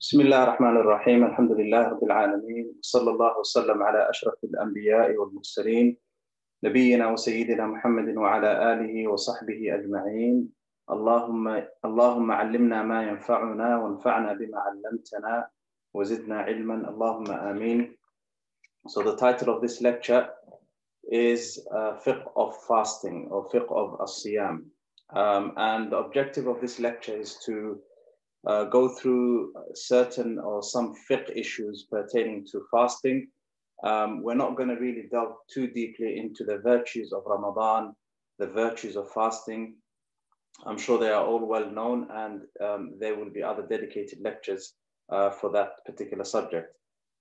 بسم الله الرحمن الرحيم الحمد لله رب العالمين صلى الله وسلم على أشرف الأنبياء والمرسلين نبينا وسيدنا محمد وعلى آله وصحبه أجمعين اللهم اللهم علمنا ما ينفعنا وانفعنا بما علمتنا وزدنا علما اللهم آمين So the title of this lecture is uh, Fiqh of Fasting or Fiqh of As-Siyam. Um, and the objective of this lecture is to uh, go through certain or some fiqh issues pertaining to fasting. Um, we're not going to really delve too deeply into the virtues of Ramadan, the virtues of fasting. I'm sure they are all well known, and um, there will be other dedicated lectures uh, for that particular subject.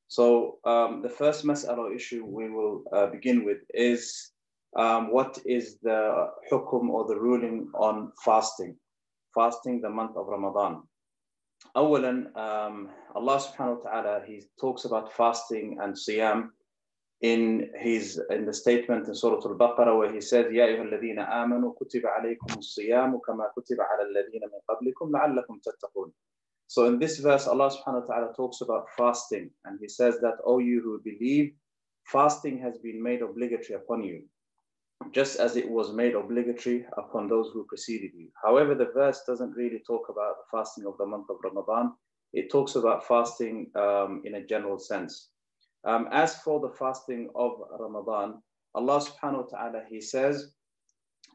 So, um, the first mas'ala issue we will uh, begin with is um, what is the hukum or the ruling on fasting? Fasting the month of Ramadan. أولا um, Allah subhanahu wa ta'ala he talks about fasting and siyam in his in the statement in Surah Al-Baqarah where he says يا أيها الذين آمنوا كتب عليكم الصيام كما كتب على الذين من قبلكم لعلكم تتقون So in this verse Allah subhanahu wa ta'ala talks about fasting and he says that all you who believe fasting has been made obligatory upon you just as it was made obligatory upon those who preceded you. However, the verse doesn't really talk about the fasting of the month of Ramadan. It talks about fasting um, in a general sense. Um, as for the fasting of Ramadan, Allah subhanahu wa ta'ala, He says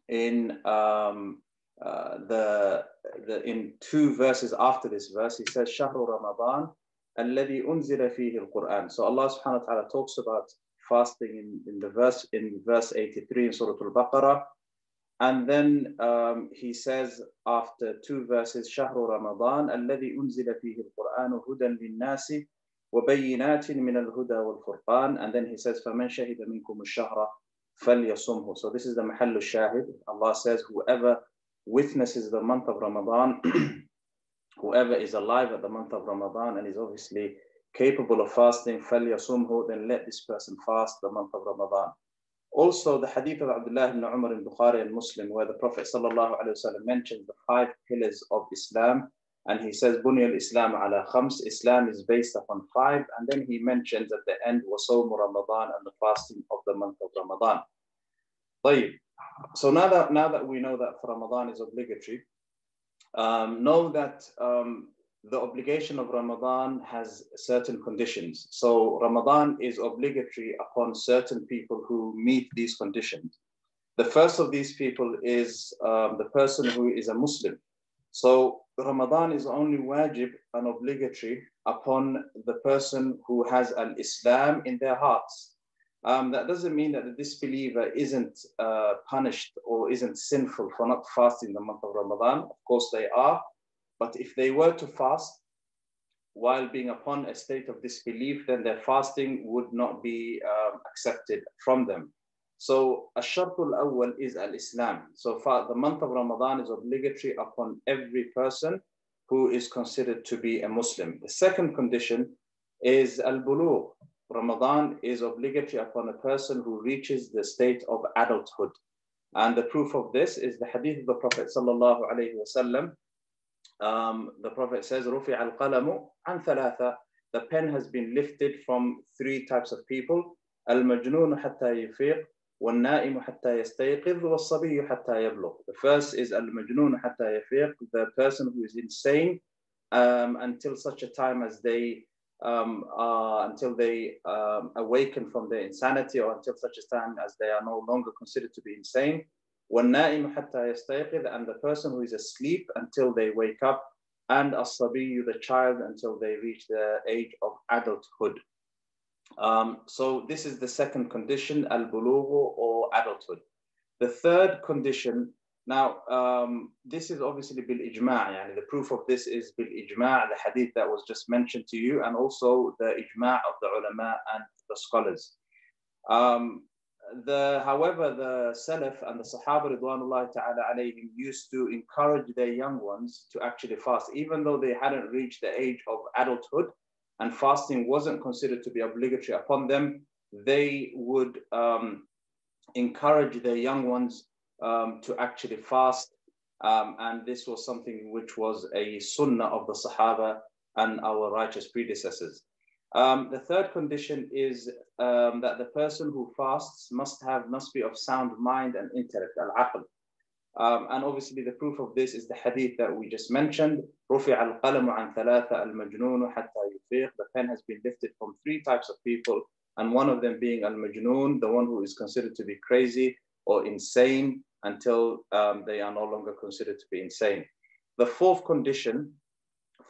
in um, uh, the, the in two verses after this verse, He says, Shahru Ramadan, الذي أنزل فيه القرآن. So Allah subhanahu wa ta'ala talks about fasting in, in the verse in verse 83 in Surah Al-Baqarah. And then um, he says after two verses, شهر رمضان الذي أنزل فيه القرآن هدى للناس وبينات من الهدى والفرقان. And then he says, فمن شهد منكم الشهر فليصمه. So this is the محل الشاهد. Allah says, whoever witnesses the month of Ramadan, whoever is alive at the month of Ramadan and is obviously capable of fasting, فَلْيَصُمْهُ Then let this person fast the month of Ramadan. Also, the hadith of Abdullah ibn Umar in Bukhari and Muslim, where the Prophet sallallahu alaihi wasallam mentions the five pillars of Islam, and he says, "Buny al-Islam ala khams." Islam is based upon five, and then he mentions at the end, "Wasawm Ramadan," and the fasting of the month of Ramadan. طيب. So now that now that we know that Ramadan is obligatory, um, know that um, the obligation of Ramadan has certain conditions. So Ramadan is obligatory upon certain people who meet these conditions. The first of these people is um, the person who is a Muslim. So Ramadan is only wajib and obligatory upon the person who has al Islam in their hearts. Um, that doesn't mean that the disbeliever isn't uh, punished or isn't sinful for not fasting the month of Ramadan. Of course, they are. But if they were to fast while being upon a state of disbelief, then their fasting would not be um, accepted from them. So Ashartul Awwal is Al Islam. So far, the month of Ramadan is obligatory upon every person who is considered to be a Muslim. The second condition is Al Bulugh. Ramadan is obligatory upon a person who reaches the state of adulthood. And the proof of this is the hadith of the Prophet sallallahu alaihi wasallam um, the Prophet says, Rufi al qalamu an thalatha. The pen has been lifted from three types of people. Al majnoon hatta yafiq, wal na'im hatta yastayqidh, wal sabiy hatta yablugh. The first is al majnoon hatta yafiq, the person who is insane um, until such a time as they um, uh, until they um, awaken from their insanity or until such a time as they are no longer considered to be insane. وَالنَّائِمُ حَتَّى يَسْتَيْقِظ And the person who is asleep until they wake up. And الصَّبِيُّ the child until they reach the age of adulthood. Um, so this is the second condition, al-bulughu or adulthood. The third condition, now um, this is obviously bil ijma' yani the proof of this is bil ijma' the hadith that was just mentioned to you and also the ijma' of the ulama and the scholars. Um, the however the Salaf and the Sahaba Ridwanullah ta'ala alayhim used to encourage their young ones to actually fast, even though they hadn't reached the age of adulthood and fasting wasn't considered to be obligatory upon them, they would um, encourage their young ones um, to actually fast. Um, and this was something which was a sunnah of the Sahaba and our righteous predecessors. Um, the third condition is um, that the person who fasts must have must be of sound mind and intellect, al-aql. Um, and obviously the proof of this is the hadith that we just mentioned. رفع القلم عن ثلاثة المجنون حتى يفيق. The pen has been lifted from three types of people, and one of them being al-majnun, the one who is considered to be crazy or insane until um, they are no longer considered to be insane. The fourth condition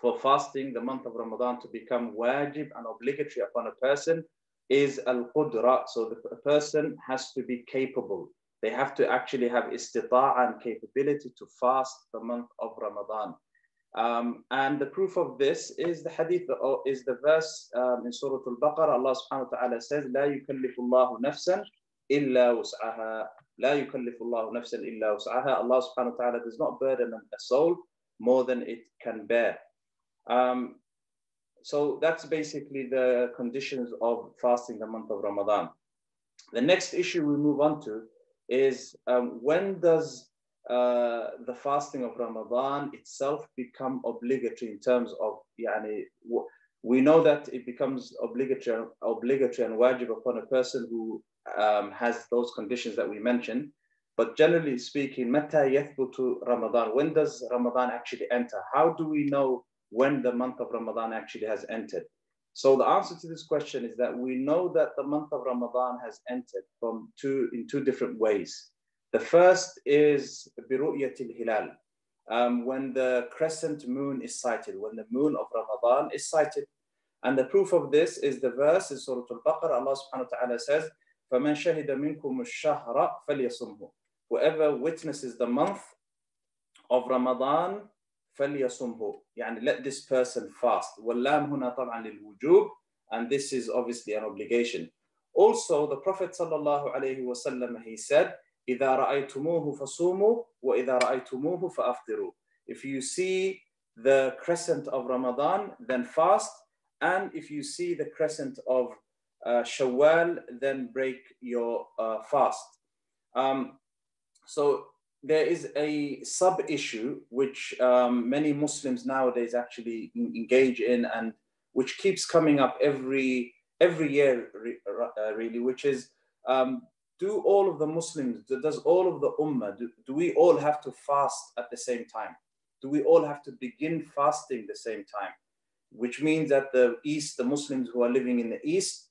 for fasting the month of Ramadan to become wajib and obligatory upon a person is al-qudra. So the person has to be capable. They have to actually have istita'a and capability to fast the month of Ramadan. Um, and the proof of this is the hadith, or is the verse um, in Surah Al-Baqarah. Allah subhanahu wa ta'ala says, لا يكلف الله نفسا إلا وسعها. لا يكلف الله نفسا إلا وسعها. Allah subhanahu wa ta'ala does not burden a soul more than it can bear. Um, so that's basically the conditions of fasting the month of Ramadan. The next issue we move on to is um, when does uh, the fasting of Ramadan itself become obligatory in terms of yani, we know that it becomes obligatory, obligatory and wajib upon a person who um, has those conditions that we mentioned. But generally speaking, mata yathbutu Ramadan. When does Ramadan actually enter? How do we know when the month of Ramadan actually has entered? So the answer to this question is that we know that the month of Ramadan has entered from two in two different ways. The first is biru'yatil hilal, um, when the crescent moon is sighted, when the moon of Ramadan is sighted. And the proof of this is the verse in Surah Al-Baqarah, Allah subhanahu wa ta'ala says, فَمَنْ شَهِدَ مِنْكُمُ الشَّهْرَ فَلْيَصُمْهُ Whoever witnesses the month of Ramadan, فليصمه يعني let this person fast واللام هنا طبعا للوجوب and this is obviously an obligation also the prophet صلى الله عليه وسلم he said إذا رأيتموه فصوموا وإذا رأيتموه فأفطروا if you see the crescent of Ramadan then fast and if you see the crescent of uh, Shawwal then break your uh, fast um, so there is a sub issue which um, many Muslims nowadays actually engage in and which keeps coming up every every year uh, really, which is um, do all of the Muslims, does all of the Ummah, do, do we all have to fast at the same time? Do we all have to begin fasting the same time? Which means that the East, the Muslims who are living in the East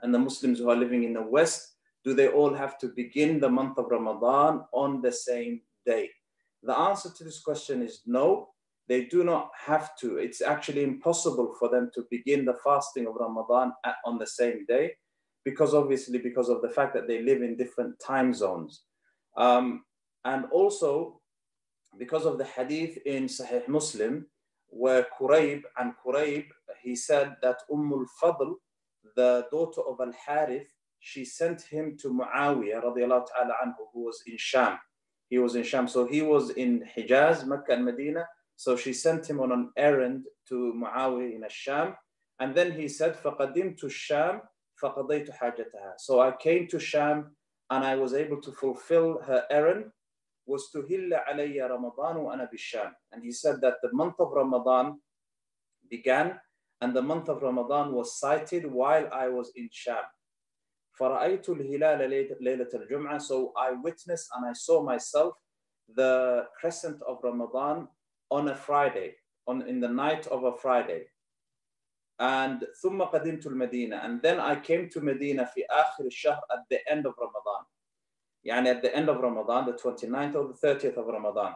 and the Muslims who are living in the West do they all have to begin the month of Ramadan on the same day? The answer to this question is no, they do not have to. It's actually impossible for them to begin the fasting of Ramadan at, on the same day because obviously because of the fact that they live in different time zones. Um, and also because of the hadith in Sahih Muslim where Qurayb and Qurayb, he said that Umm al-Fadl, the daughter of Al-Harith, she sent him to Muawiyah radiallahu ta'ala anhu, who was in Sham. He was in Sham. So he was in Hijaz, Mecca and Medina. So she sent him on an errand to Muawiyah in Sham. And then he said, فَقَدِمْتُ الشَّامِ فَقَضَيْتُ حَاجَتَهَا So I came to Sham and I was able to fulfill her errand was to hilla alayya Ramadan wa ana bisham. And he said that the month of Ramadan began and the month of Ramadan was sighted while I was in Sham. فرأيت الهلال ليلة الجمعة so I witnessed and I saw myself the crescent of Ramadan on a Friday on in the night of a Friday and ثم قدمت المدينة and then I came to Medina في آخر الشهر at the end of Ramadan يعني at the end of Ramadan the 29th or the 30th of Ramadan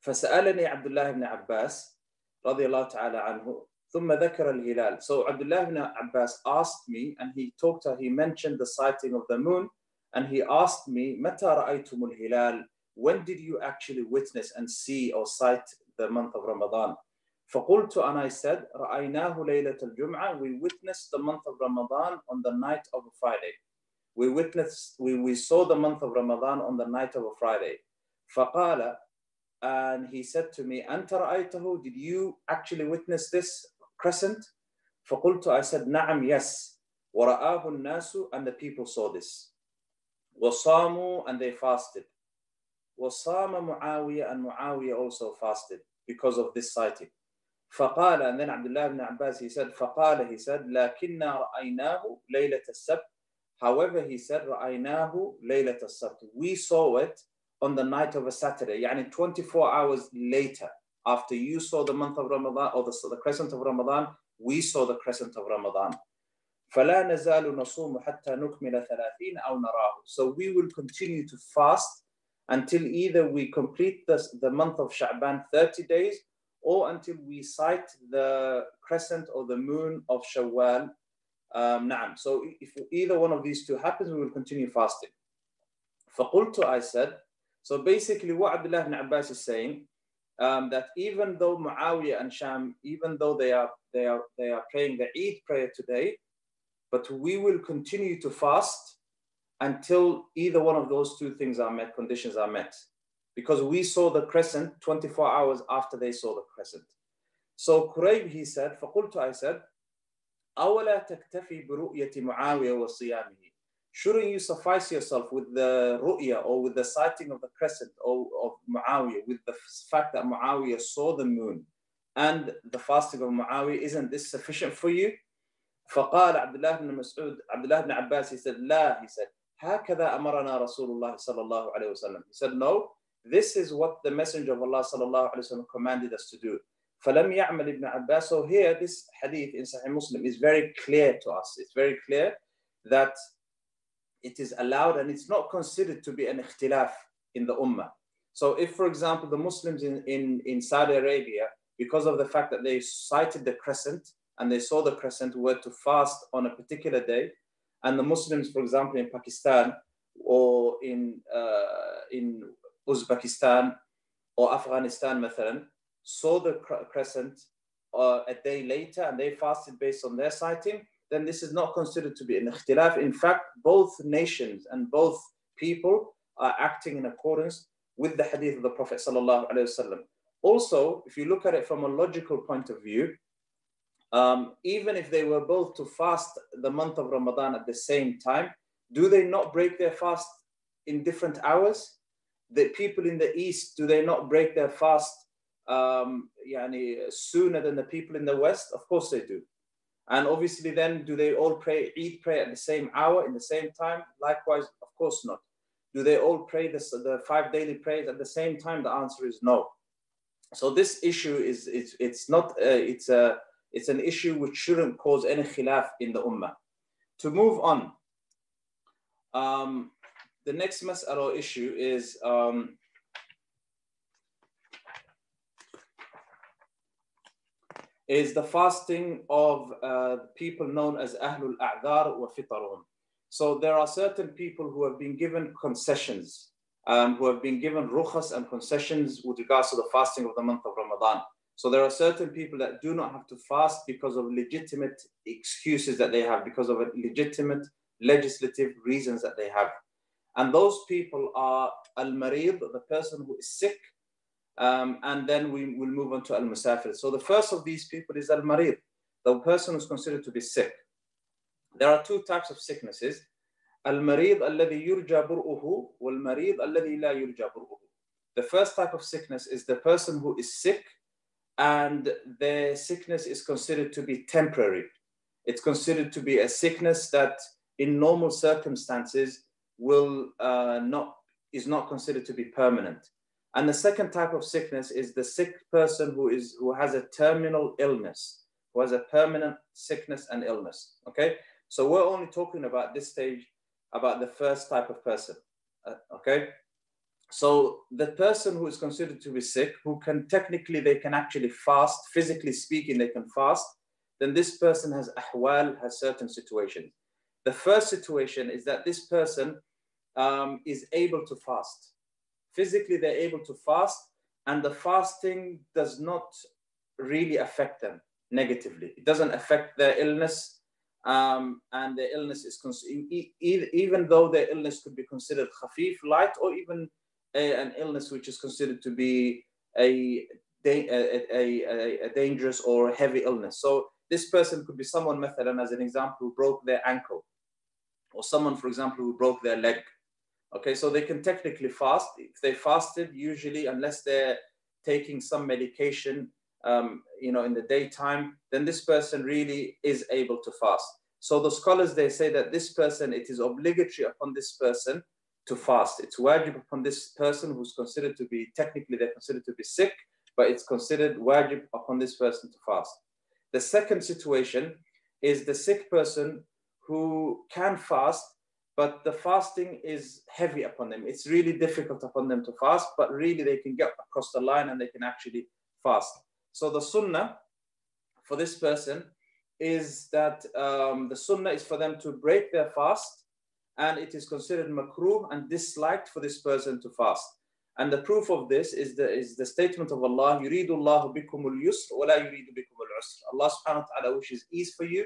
فسألني عبد الله بن عباس رضي الله تعالى عنه ثم ذكر الهلال. So Abdullah ibn Abbas asked me and he talked, he mentioned the sighting of the moon and he asked me, متى رأيتم الهلال? When did you actually witness and see or sight the month of Ramadan? فقلت and I said, رأيناه ليلة الجمعة. We witnessed the month of Ramadan on the night of a Friday. We witnessed, we, we saw the month of Ramadan on the night of a Friday. فقال and he said to me, أنت رأيته? Did you actually witness this? crescent? فقلت, I said, نعم, yes. ورآه الناس and the people saw this. وصاموا and they fasted. وصام معاوية and Muawiyah also fasted because of this sighting. فقال and then Abdullah ibn Abbas he said فقال he said لكننا رأيناه ليلة السبت however he said رأيناه ليلة السبت we saw it on the night of a Saturday يعني 24 hours later after you saw the month of Ramadan or the, the crescent of Ramadan we saw the crescent of Ramadan فلا نزال نصوم حتى نكمل 30 أو نراه so we will continue to fast until either we complete the, the month of Sha'ban 30 days or until we sight the crescent or the moon of Shawwal. Um, na'am. So if either one of these two happens, we will continue fasting. فقلت, I said, so basically what Abdullah ibn Abbas is saying, um, that even though Muawiyah and Sham, even though they are, they, are, they are praying the Eid prayer today, but we will continue to fast until either one of those two things are met, conditions are met because we saw the crescent 24 hours after they saw the crescent. So Qurayb, he said, فقلت, I said, أولا تكتفي برؤية معاوية وصيامه Shouldn't you suffice yourself with the ru'ya or with the sighting of the crescent or of Muawiyah, with the fact that Muawiyah saw the moon and the fasting of Muawiyah, isn't this sufficient for you? فقال عبد الله بن مسعود عبد الله بن عباس he said لا he said هكذا أمرنا رسول الله صلى الله عليه وسلم he said no this is what the Messenger of Allah sallallahu alaihi wasallam commanded us to do. فلم يعمل ابن عباس. So here, this hadith in Sahih Muslim is very clear to us. It's very clear that it is allowed and it's not considered to be an ikhtilaf in the ummah. So if, for example, the Muslims in, in, in Saudi Arabia, because of the fact that they sighted the crescent and they saw the crescent, were to fast on a particular day, and the Muslims, for example, in Pakistan or in, uh, in Uzbekistan or Afghanistan مثلا saw the crescent uh, a day later and they fasted based on their sighting, then this is not considered to be an ikhtilaf. In fact, both nations and both people are acting in accordance with the hadith of the Prophet Also, if you look at it from a logical point of view, um, even if they were both to fast the month of Ramadan at the same time, do they not break their fast in different hours? the people in the east do they not break their fast um, yani, sooner than the people in the west? Of course they do. And obviously, then do they all pray Eid pray at the same hour in the same time? Likewise, of course not. Do they all pray this, the five daily prayers at the same time? The answer is no. So this issue is it's, it's not uh, it's a it's an issue which shouldn't cause any khilaf in the ummah. To move on, um, the next mas'ala issue is um, is the fasting of uh, people known as Ahlul A'dhar wa Fitarun. So there are certain people who have been given concessions, um, who have been given rukhas and concessions with regards to the fasting of the month of Ramadan. So there are certain people that do not have to fast because of legitimate excuses that they have, because of legitimate legislative reasons that they have. And those people are al-marid, the person who is sick, um, and then we will move on to al-musafir. So the first of these people is al-marid, the person who's considered to be sick. There are two types of sicknesses. Al-marid alladhi yurja bur'uhu wal-marid alladhi la yurja bur'uhu. The first type of sickness is the person who is sick and their sickness is considered to be temporary. It's considered to be a sickness that in normal circumstances will uh, not is not considered to be permanent. And the second type of sickness is the sick person who is who has a terminal illness, who has a permanent sickness and illness. Okay, so we're only talking about this stage about the first type of person. Uh, okay, so the person who is considered to be sick, who can technically they can actually fast, physically speaking, they can fast. Then this person has ahwal, has certain situations. The first situation is that this person um, is able to fast physically they're able to fast and the fasting does not really affect them negatively. It doesn't affect their illness, um, and their illness is cons- even though their illness could be considered khafif, light, or even a, an illness which is considered to be a, a, a, dangerous or heavy illness. So this person could be someone, method, and as an example, who broke their ankle, or someone, for example, who broke their leg, Okay, so they can technically fast. If they fasted, usually, unless they're taking some medication um, you know, in the daytime, then this person really is able to fast. So the scholars, they say that this person, it is obligatory upon this person to fast. It's wajib upon this person who's considered to be, technically they're considered to be sick, but it's considered wajib upon this person to fast. The second situation is the sick person who can fast, but the fasting is heavy upon them. It's really difficult upon them to fast, but really they can get across the line and they can actually fast. So the sunnah for this person is that um, the sunnah is for them to break their fast and it is considered makruh and disliked for this person to fast. And the proof of this is the, is the statement of Allah, يُرِيدُ اللَّهُ بِكُمُ الْيُسْرَ وَلَا يُرِيدُ بِكُمُ الْعُسْرَ Allah subhanahu wa ta'ala wishes ease for you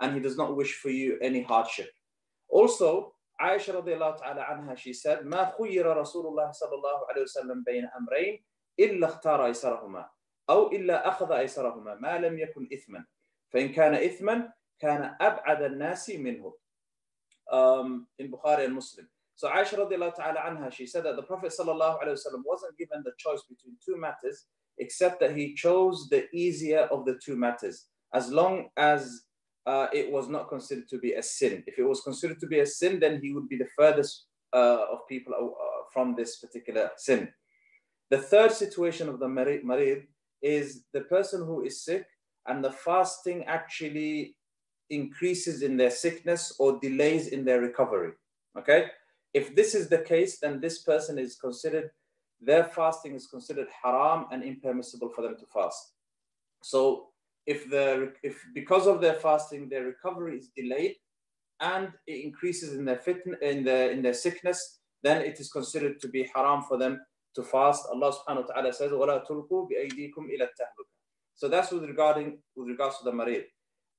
and He does not wish for you any hardship. Also, Aisha radiallahu ta'ala anha, she said, ما خير رسول الله صلى الله عليه وسلم بين أمرين إلا اختار أيسرهما أو إلا أخذ أيسرهما ما لم يكن إثما فإن كان إثما كان أبعد الناس منه um, in Bukhari and Muslim. So Aisha radiallahu ta'ala anha, she said that the Prophet sallallahu alayhi wasallam wasn't given the choice between two matters, except that he chose the easier of the two matters, as long as uh, it was not considered to be a sin. If it was considered to be a sin, then he would be the furthest uh, of people uh, from this particular sin. The third situation of the marid is the person who is sick and the fasting actually increases in their sickness or delays in their recovery. Okay? If this is the case, then this person is considered, their fasting is considered haram and impermissible for them to fast. So if the if because of their fasting their recovery is delayed and it increases in their fit in the in their sickness then it is considered to be haram for them to fast. Allah subhanahu wa ta'ala says wala so that's with regarding with regards to the marid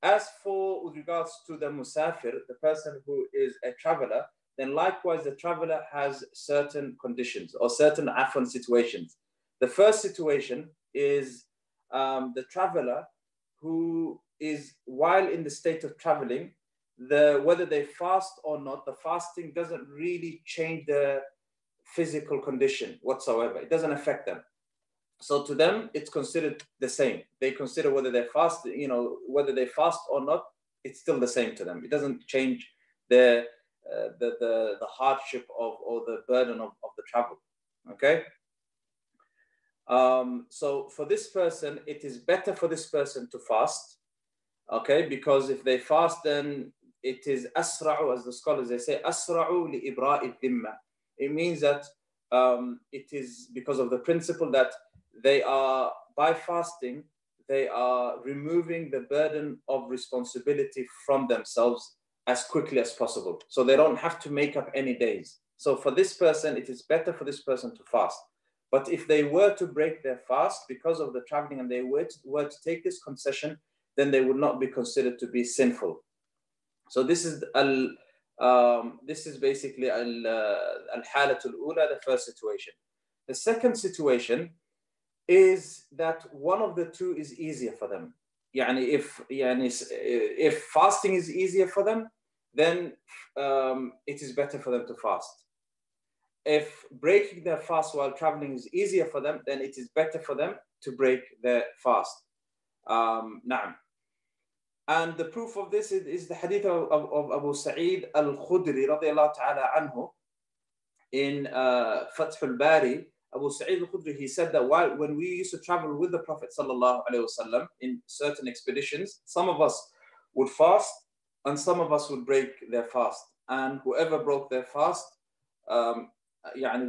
as for with regards to the musafir the person who is a traveler then likewise the traveler has certain conditions or certain afan situations. The first situation is um, the traveler who is while in the state of traveling, the whether they fast or not, the fasting doesn't really change the physical condition whatsoever. It doesn't affect them. So to them, it's considered the same. They consider whether they fast, you know, whether they fast or not, it's still the same to them. It doesn't change the uh, the, the the hardship of or the burden of, of the travel. Okay. Um, so for this person, it is better for this person to fast. Okay, because if they fast, then it is asra'u, as the scholars they say, asra'u li ibra'i dhimma. It means that um, it is because of the principle that they are, by fasting, they are removing the burden of responsibility from themselves as quickly as possible. So they don't have to make up any days. So for this person, it is better for this person to fast. But if they were to break their fast because of the traveling and they were to, were to take this concession, then they would not be considered to be sinful. So this is al, um, this is basically al uh, al halatul ula, the first situation. The second situation is that one of the two is easier for them. Yani if yani if fasting is easier for them, then um, it is better for them to fast. If breaking their fast while traveling is easier for them, then it is better for them to break their fast. Um, And the proof of this is, is the hadith of, of, of Abu Sa'id al-Khudri radiallahu ta'ala anhu in uh, Fath al-Bari Abu Sa'id al-Khudri, he said that while, when we used to travel with the Prophet wasallam in certain expeditions, some of us would fast and some of us would break their fast. And whoever broke their fast um,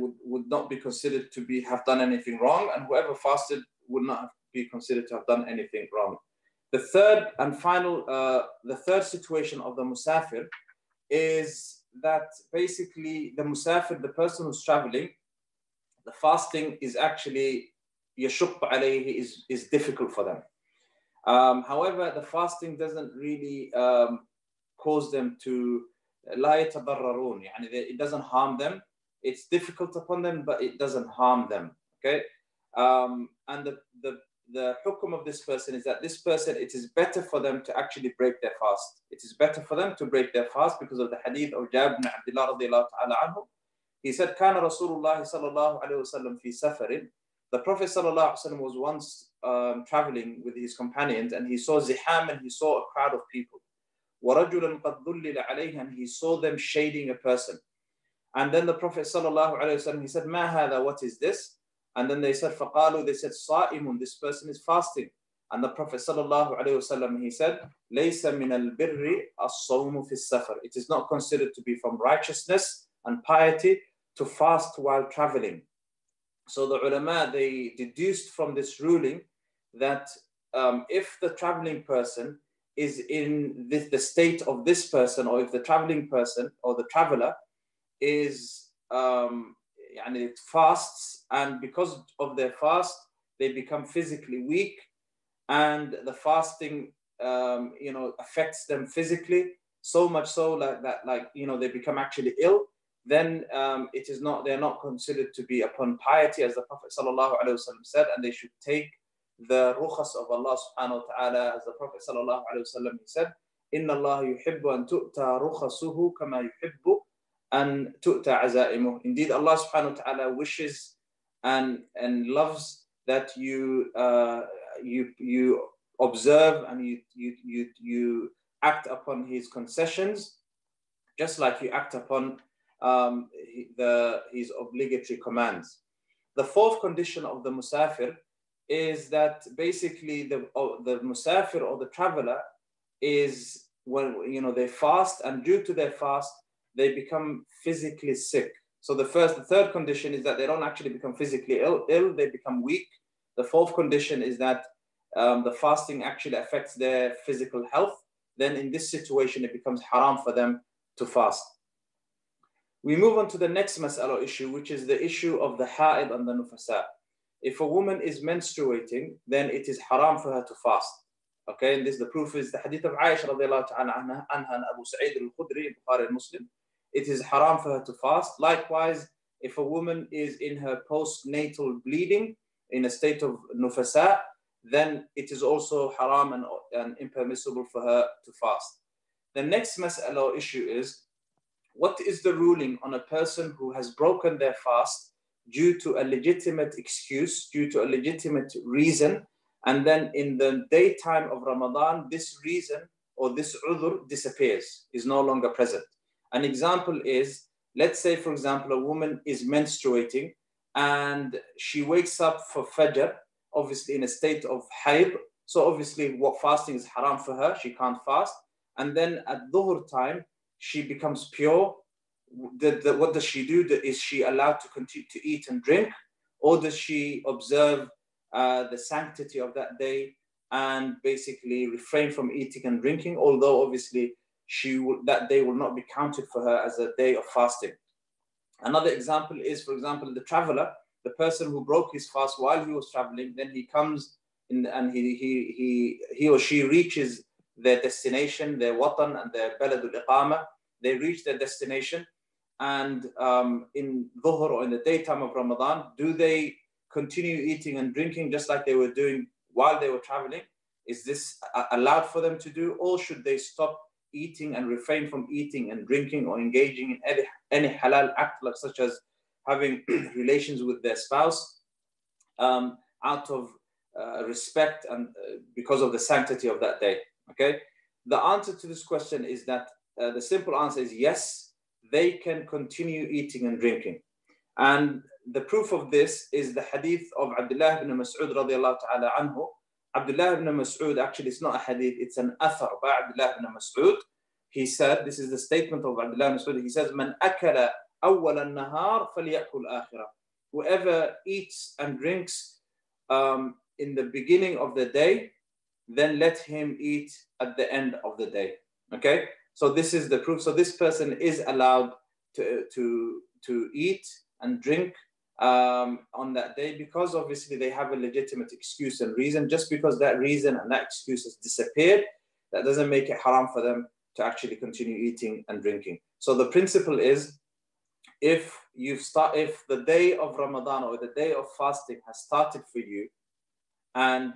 would, would not be considered to be have done anything wrong, and whoever fasted would not be considered to have done anything wrong. The third and final, uh, the third situation of the musafir is that basically the musafir, the person who's traveling, the fasting is actually yashuk alayhi is, is difficult for them. Um, however, the fasting doesn't really um, cause them to لا يتضررون يعني it doesn't harm them. It's difficult upon them, but it doesn't harm them. Okay, um, and the, the the hukum of this person is that this person it is better for them to actually break their fast. It is better for them to break their fast because of the hadith of Jabir ibn Abdullah radiallahu ta'ala anhu he said, كان رسول الله صلى الله عليه وسلم في سفر The Prophet ﷺ was once um, traveling with his companions and he saw ziham and he saw a crowd of people. وَرَجُلًا قَدْ ظُلِّلَ عَلَيْهِ And he saw them shading a person. And then the Prophet ﷺ, he said, مَا هَذَا What is this? And then they said, فَقَالُوا They said, صَائِمٌ This person is fasting. And the Prophet ﷺ, he said, لَيْسَ مِنَ الْبِرِّ الصَّوْمُ فِي السَّفَرِ It is not considered to be from righteousness and piety to fast while traveling. So the ulama, they deduced from this ruling that um, if the traveling person is in this, the state of this person, or if the traveling person or the traveler is um, and it fasts, and because of their fast, they become physically weak, and the fasting, um, you know, affects them physically so much so like that, like you know, they become actually ill. Then um, it is not; they're not considered to be upon piety, as the Prophet sallallahu said, and they should take the rukhas of Allah subhanahu wa taala, as the Prophet sallallahu alaihi wasallam said, "Inna Allah yuhibbu an tu'ta rukhasuhu kama yuhibbu and tu'ta azaimuh. Indeed, Allah subhanahu wa ta'ala wishes and, and loves that you, uh, you, you observe and you, you, you, you act upon his concessions, just like you act upon um, the, his obligatory commands. The fourth condition of the musafir is that basically the, uh, the musafir or the traveler is when you know they fast and due to their fast they become physically sick. So the first, the third condition is that they don't actually become physically ill, ill they become weak. The fourth condition is that um, the fasting actually affects their physical health. Then in this situation, it becomes haram for them to fast. We move on to the next mas'ala issue, which is the issue of the ha'id and the nufasa. If a woman is menstruating, then it is haram for her to fast. Okay, and this the proof is the hadith of Aisha radiallahu ta'ala anha, and Abu Sa'id al-Khudri, Bukhari Muslim. It is haram for her to fast. Likewise, if a woman is in her postnatal bleeding, in a state of nufasa, then it is also haram and, and impermissible for her to fast. The next mas'ala issue is what is the ruling on a person who has broken their fast due to a legitimate excuse, due to a legitimate reason, and then in the daytime of Ramadan, this reason or this udhr disappears, is no longer present. An example is, let's say, for example, a woman is menstruating and she wakes up for Fajr, obviously in a state of haid. So obviously what fasting is haram for her, she can't fast. And then at dhuhr time, she becomes pure. The, the, what does she do? Is she allowed to continue to eat and drink? Or does she observe uh, the sanctity of that day and basically refrain from eating and drinking? Although obviously she will, that day will not be counted for her as a day of fasting. Another example is, for example, the traveler, the person who broke his fast while he was traveling, then he comes in and he, he, he, he or she reaches their destination, their watan and their baladul iqama. They reach their destination. And um, in dhuhr or in the daytime of Ramadan, do they continue eating and drinking just like they were doing while they were traveling? Is this allowed for them to do? Or should they stop eating and refrain from eating and drinking or engaging in any, any halal act, like such as having relations with their spouse um, out of uh, respect and uh, because of the sanctity of that day? Okay, the answer to this question is that uh, the simple answer is yes, they can continue eating and drinking. And the proof of this is the hadith of Abdullah ibn Mas'ud radiallahu ta'ala anhu. Abdullah ibn Mas'ud, actually it's not a hadith, it's an athar by Abdullah ibn Mas'ud. He said, this is the statement of Abdullah ibn Mas'ud, he says, Man akala awwal al-nahar falyakul. Whoever eats and drinks um, in the beginning of the day, then let him eat at the end of the day. Okay, so this is the proof. So this person is allowed to to to eat and drink um, on that day because obviously they have a legitimate excuse and reason. Just because that reason and that excuse has disappeared, that doesn't make it haram for them to actually continue eating and drinking. So the principle is if you've start if the day of Ramadan or the day of fasting has started for you and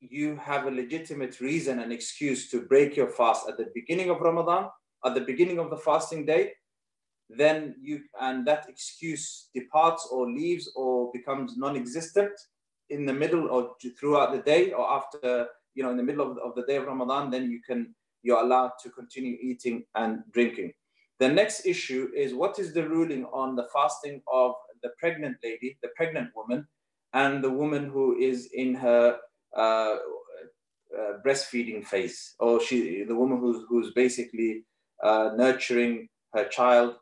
you have a legitimate reason and excuse to break your fast at the beginning of Ramadan, at the beginning of the fasting day, then you and that excuse departs or leaves or becomes non-existent in the middle or throughout the day or after you know in the middle of, of the day of Ramadan, then you can you're allowed to continue eating and drinking. The next issue is what is the ruling on the fasting of the pregnant lady, the pregnant woman, and the woman who is in her uh, uh, breastfeeding phase, or she, the woman who's, who's basically uh, nurturing her child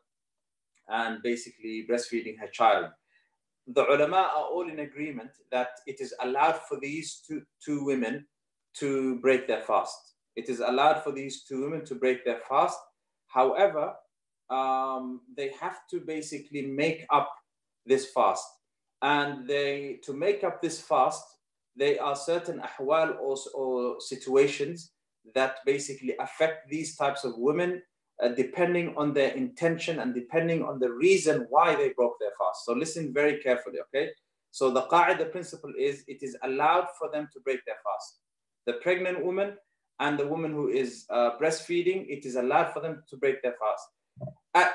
and basically breastfeeding her child. The ulama are all in agreement that it is allowed for these two, two women to break their fast. It is allowed for these two women to break their fast. However, um, they have to basically make up this fast. And they to make up this fast, there are certain ahwal or, or situations that basically affect these types of women uh, depending on their intention and depending on the reason why they broke their fast. So listen very carefully, okay? So the qaida principle is it is allowed for them to break their fast. The pregnant woman and the woman who is uh, breastfeeding, it is allowed for them to break their fast.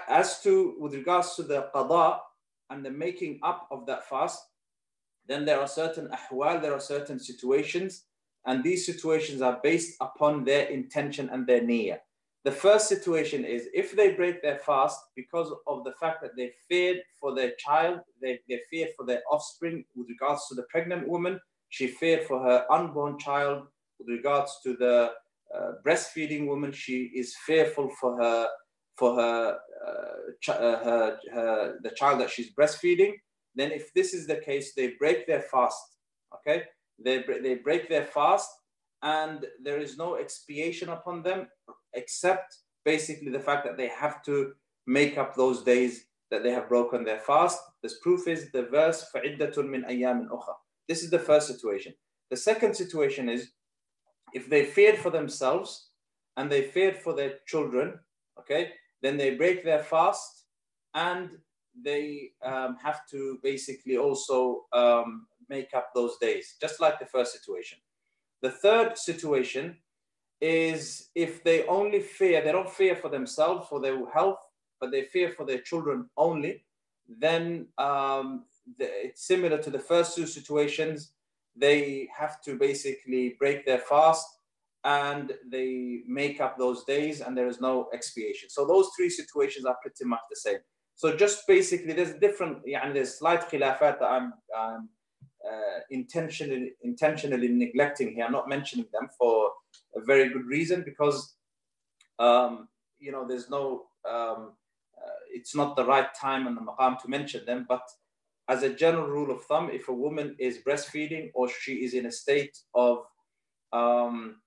As to, with regards to the qada and the making up of that fast, then there are certain ahwal, there are certain situations, and these situations are based upon their intention and their niyyah. The first situation is if they break their fast because of the fact that they feared for their child, they, they feared for their offspring with regards to the pregnant woman, she feared for her unborn child with regards to the uh, breastfeeding woman, she is fearful for her for her, uh, uh, her, her the child that she's breastfeeding. Then, if this is the case, they break their fast. Okay, they they break their fast, and there is no expiation upon them except basically the fact that they have to make up those days that they have broken their fast. This proof is the verse فَعِدَّةٌ مِّنْ أَيَّامٍ أُخَرَ. This is the first situation. The second situation is if they feared for themselves and they feared for their children, okay, then they break their fast and they um, have to basically also um, make up those days, just like the first situation. The third situation is if they only fear, they don't fear for themselves, for their health, but they fear for their children only, then um, the, it's similar to the first two situations. They have to basically break their fast and they make up those days and there is no expiation. So those three situations are pretty much the same. So just basically, there's different, yeah, there's slight khilafat that I'm, um, uh, intentionally intentionally neglecting here, not mentioning them for a very good reason because um, you know there's no um, uh, it's not the right time and the maqam to mention them, but as a general rule of thumb, if a woman is breastfeeding or she is in a state of um,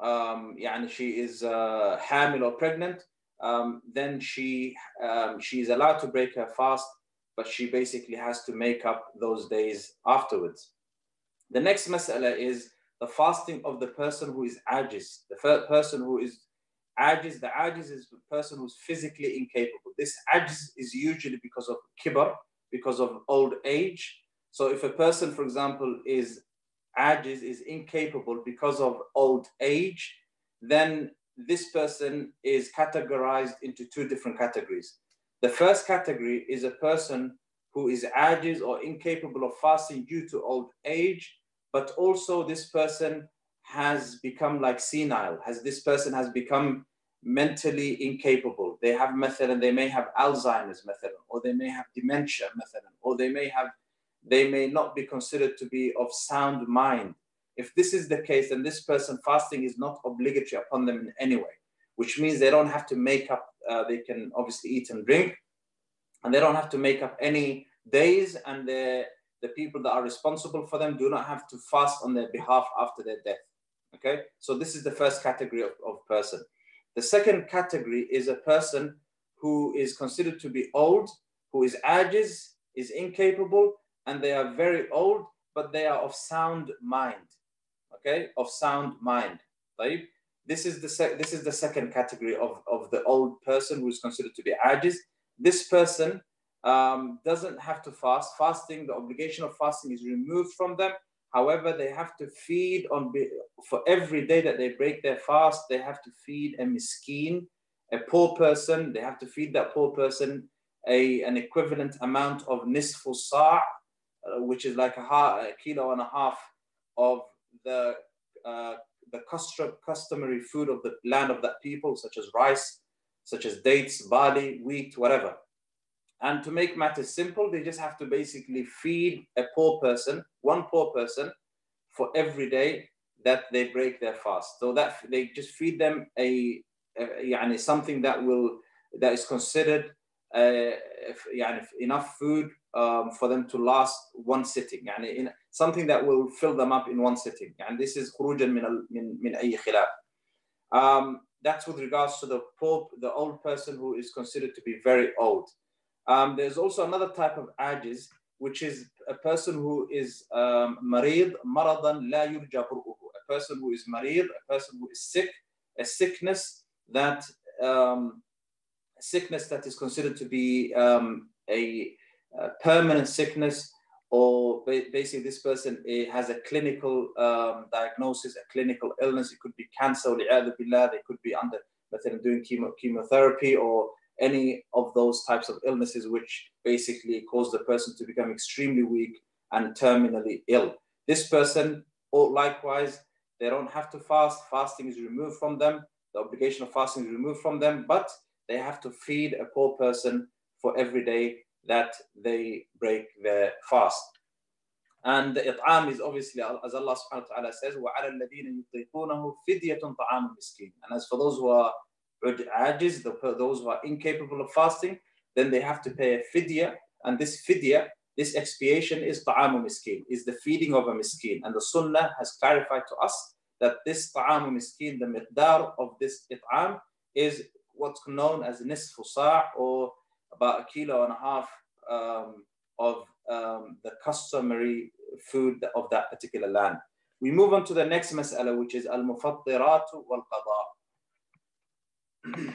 um, يعني she is uh, hamil or pregnant, um, then she um, she is allowed to break her fast but she basically has to make up those days afterwards. The next mas'ala is the fasting of the person who is ajiz, the person who is ajiz. The ajiz is the person who's physically incapable. This ajiz is usually because of kibar, because of old age. So if a person, for example, is ajiz, is incapable because of old age, then this person is categorized into two different categories. The first category is a person who is ajiz or incapable of fasting due to old age, but also this person has become like senile, has this person has become mentally incapable. They have method and they may have Alzheimer's method, or they may have dementia method, or they may have they may not be considered to be of sound mind. If this is the case, then this person fasting is not obligatory upon them in any way, which means they don't have to make up uh, they can obviously eat and drink, and they don't have to make up any days, and the, the people that are responsible for them do not have to fast on their behalf after their death. Okay, so this is the first category of, of person. The second category is a person who is considered to be old, who is ajiz, is incapable, and they are very old, but they are of sound mind. Okay, of sound mind. Right? This is the sec- this is the second category of, of the old person who is considered to be ajiz. This person um, doesn't have to fast. Fasting, the obligation of fasting is removed from them. However, they have to feed on for every day that they break their fast. They have to feed a miskin, a poor person, they have to feed that poor person a, an equivalent amount of nisfu sa', uh, which is like a, half, a, kilo and a half of the uh, the customary food of the land of that people, such as rice, such as dates, barley, wheat, whatever. And to make matters simple, they just have to basically feed a poor person, one poor person, for every day that they break their fast. So that they just feed them a, a something that will that is considered uh, enough food um, for them to last one sitting يعني in, something that will fill them up in one sitting and this is خروجا من من من أي خلاف um, that's with regards to the pope the old person who is considered to be very old um, there's also another type of ajiz which is a person who is um, مريض مرضا لا يرجى a person who is مريض a person who is sick a sickness that um, sickness that is considered to be um, a, a, permanent sickness, or basically this person eh, has a clinical um, diagnosis, a clinical illness. It could be cancer, or they could be under, doing chemo, chemotherapy or any of those types of illnesses, which basically cause the person to become extremely weak and terminally ill. This person, or likewise, they don't have to fast. Fasting is removed from them. The obligation of fasting is removed from them, but they have to feed a poor person for every day that they break their fast. And the it'am is obviously, as Allah subhanahu wa ta'ala says, وَعَلَى الَّذِينَ يُطِيقُونَهُ فِدْيَةٌ طَعَامُ مِسْكِينٌ And as for those who are ajiz, those who are incapable of fasting, then they have to pay a fidya. And this fidya, this expiation is ta'amu miskin, is the feeding of a miskin. And the sunnah has clarified to us that this ta'amu miskin, the miqdar of this it'am is what's known as nisfu sa' or about a kilo and a half um, of um, the customary food of that particular land. We move on to the next mas'ala, which is al-mufattiratu wal-qada.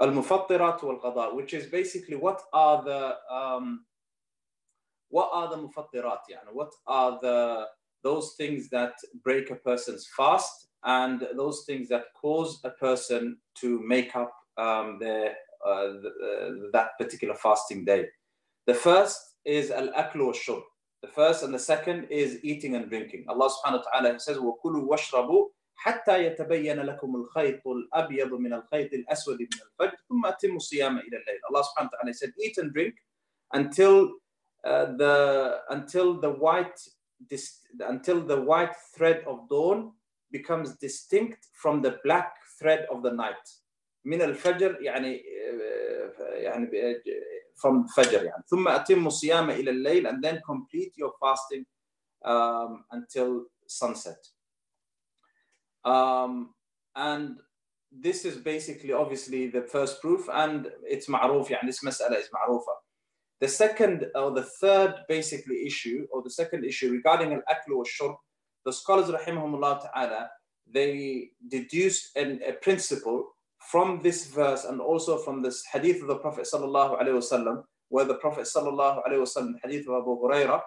al-mufattiratu wal-qada, which is basically what are the um, what are the mufattirat? Yani? What are the those things that break a person's fast and those things that cause a person to make up um, their, the, uh, that particular fasting day. The first is al-aklu wa The first and the second is eating and drinking. Allah subhanahu wa ta'ala says, وَكُلُوا وَاشْرَبُوا حتى يتبين لكم الخيط الأبيض من الخيط الأسود من الفجر ثم أتموا الصيام إلى الليل. Allah subhanahu wa ta'ala said, eat and drink until uh, the until the white until the white thread of dawn becomes distinct from the black thread of the night من الفجر يعني يعني from Fajr يعني ثم أتم الصيام إلى الليل and then complete your fasting um, until sunset um, and this is basically obviously the first proof and it's معروف يعني this مسألة is معروفة the second or the third basically issue or the second issue regarding al-aklu wal-shurb the scholars, rahimahumullah ta'ala, they deduced an, a principle from this verse and also from this hadith of the Prophet sallallahu wasallam, where the Prophet sallallahu wasallam, hadith of Abu Huraira,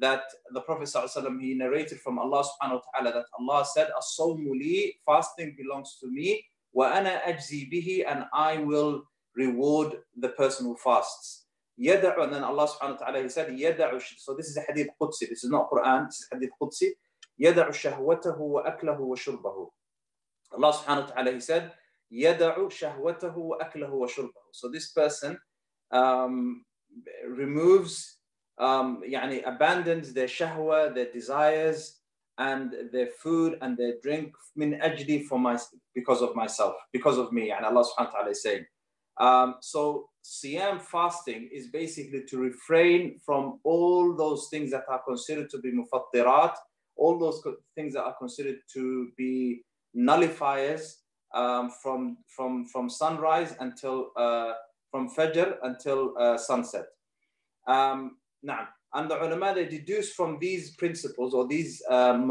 that the Prophet sallallahu wasallam he narrated from Allah subhanahu wa taala that Allah said, "As-sawmu li, fasting belongs to me, wa ana ajzi bihi, and I will reward the person who fasts." Yada'u, and then Allah subhanahu wa ta'ala, he said, Yada'u, so this is a hadith Qudsi, this is not Quran, this is hadith Qudsi. Shahwatahu wa aklahu wa shurbahu. Allah subhanahu wa ta'ala, he said, يدع شهوته وأكله وشربه. So this person um, removes, um, يعني abandons their shahwa, their desires, and their food and their drink min ajli for my, because of myself, because of me. And Allah subhanahu wa ta'ala is saying. Um, so Siyam fasting is basically to refrain from all those things that are considered to be mufattirat, all those things that are considered to be nullifiers um, from, from, from sunrise until, uh, from Fajr until uh, sunset. Um, now, and the ulama, they deduce from these principles or these um,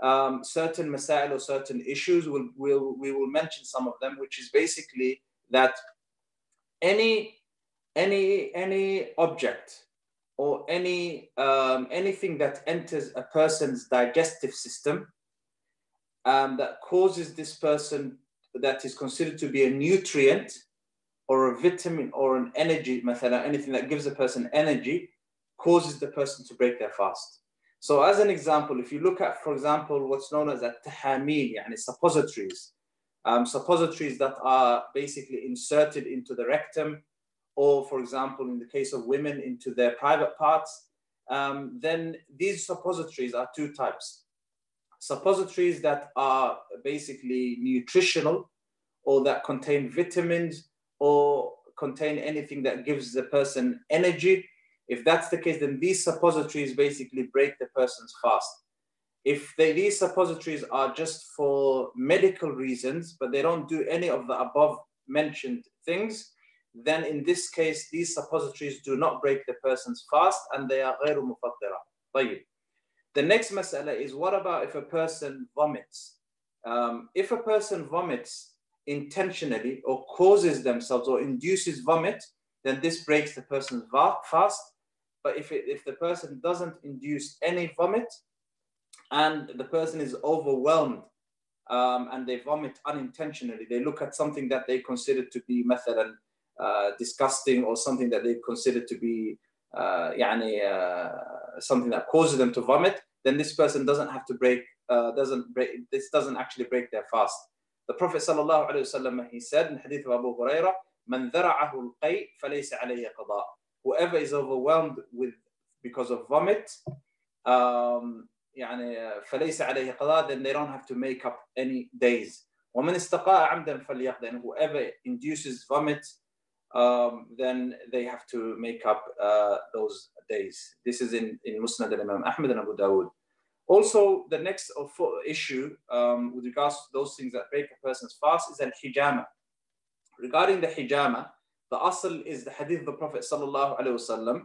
um, certain masail or certain issues. We'll, we'll, we will mention some of them, which is basically that any, any, any object or any um, anything that enters a person's digestive system um, that causes this person that is considered to be a nutrient or a vitamin or an energy method, anything that gives a person energy, causes the person to break their fast. So as an example, if you look at, for example, what's known as a tahamil, yani suppositories, um, suppositories that are basically inserted into the rectum, or for example, in the case of women, into their private parts, um, then these suppositories are two types Suppositories that are basically nutritional or that contain vitamins or contain anything that gives the person energy. If that's the case, then these suppositories basically break the person's fast. If they, these suppositories are just for medical reasons, but they don't do any of the above mentioned things, then in this case, these suppositories do not break the person's fast and they are غير مفطرة. طيب. The next mas'ala is what about if a person vomits? Um, if a person vomits intentionally or causes themselves or induces vomit, then this breaks the person's fast. But if, it, if the person doesn't induce any vomit and the person is overwhelmed um, and they vomit unintentionally, they look at something that they consider to be method and uh, disgusting or something that they consider to be يعني, uh, something that causes them to vomit, then this person doesn't have to break, uh, doesn't break, this doesn't actually break their fast. The Prophet sallallahu alaihi wasallam he said in hadith of Abu Huraira, "Man dhara'ahu al-qay falaysa alayhi qada." Whoever is overwhelmed with because of vomit, um, يعني فليس عليه قضاء, then they don't have to make up any days. ومن استقاء عمدا فليقضي. Whoever induces vomit, um, then they have to make up uh, those days. This is in in Musnad al-Imam Ahmad and Abu Dawud. Also, the next issue um, with regards to those things that break a person's fast is al-hijama. Regarding the hijama, the asl is the hadith of the Prophet sallallahu alaihi wasallam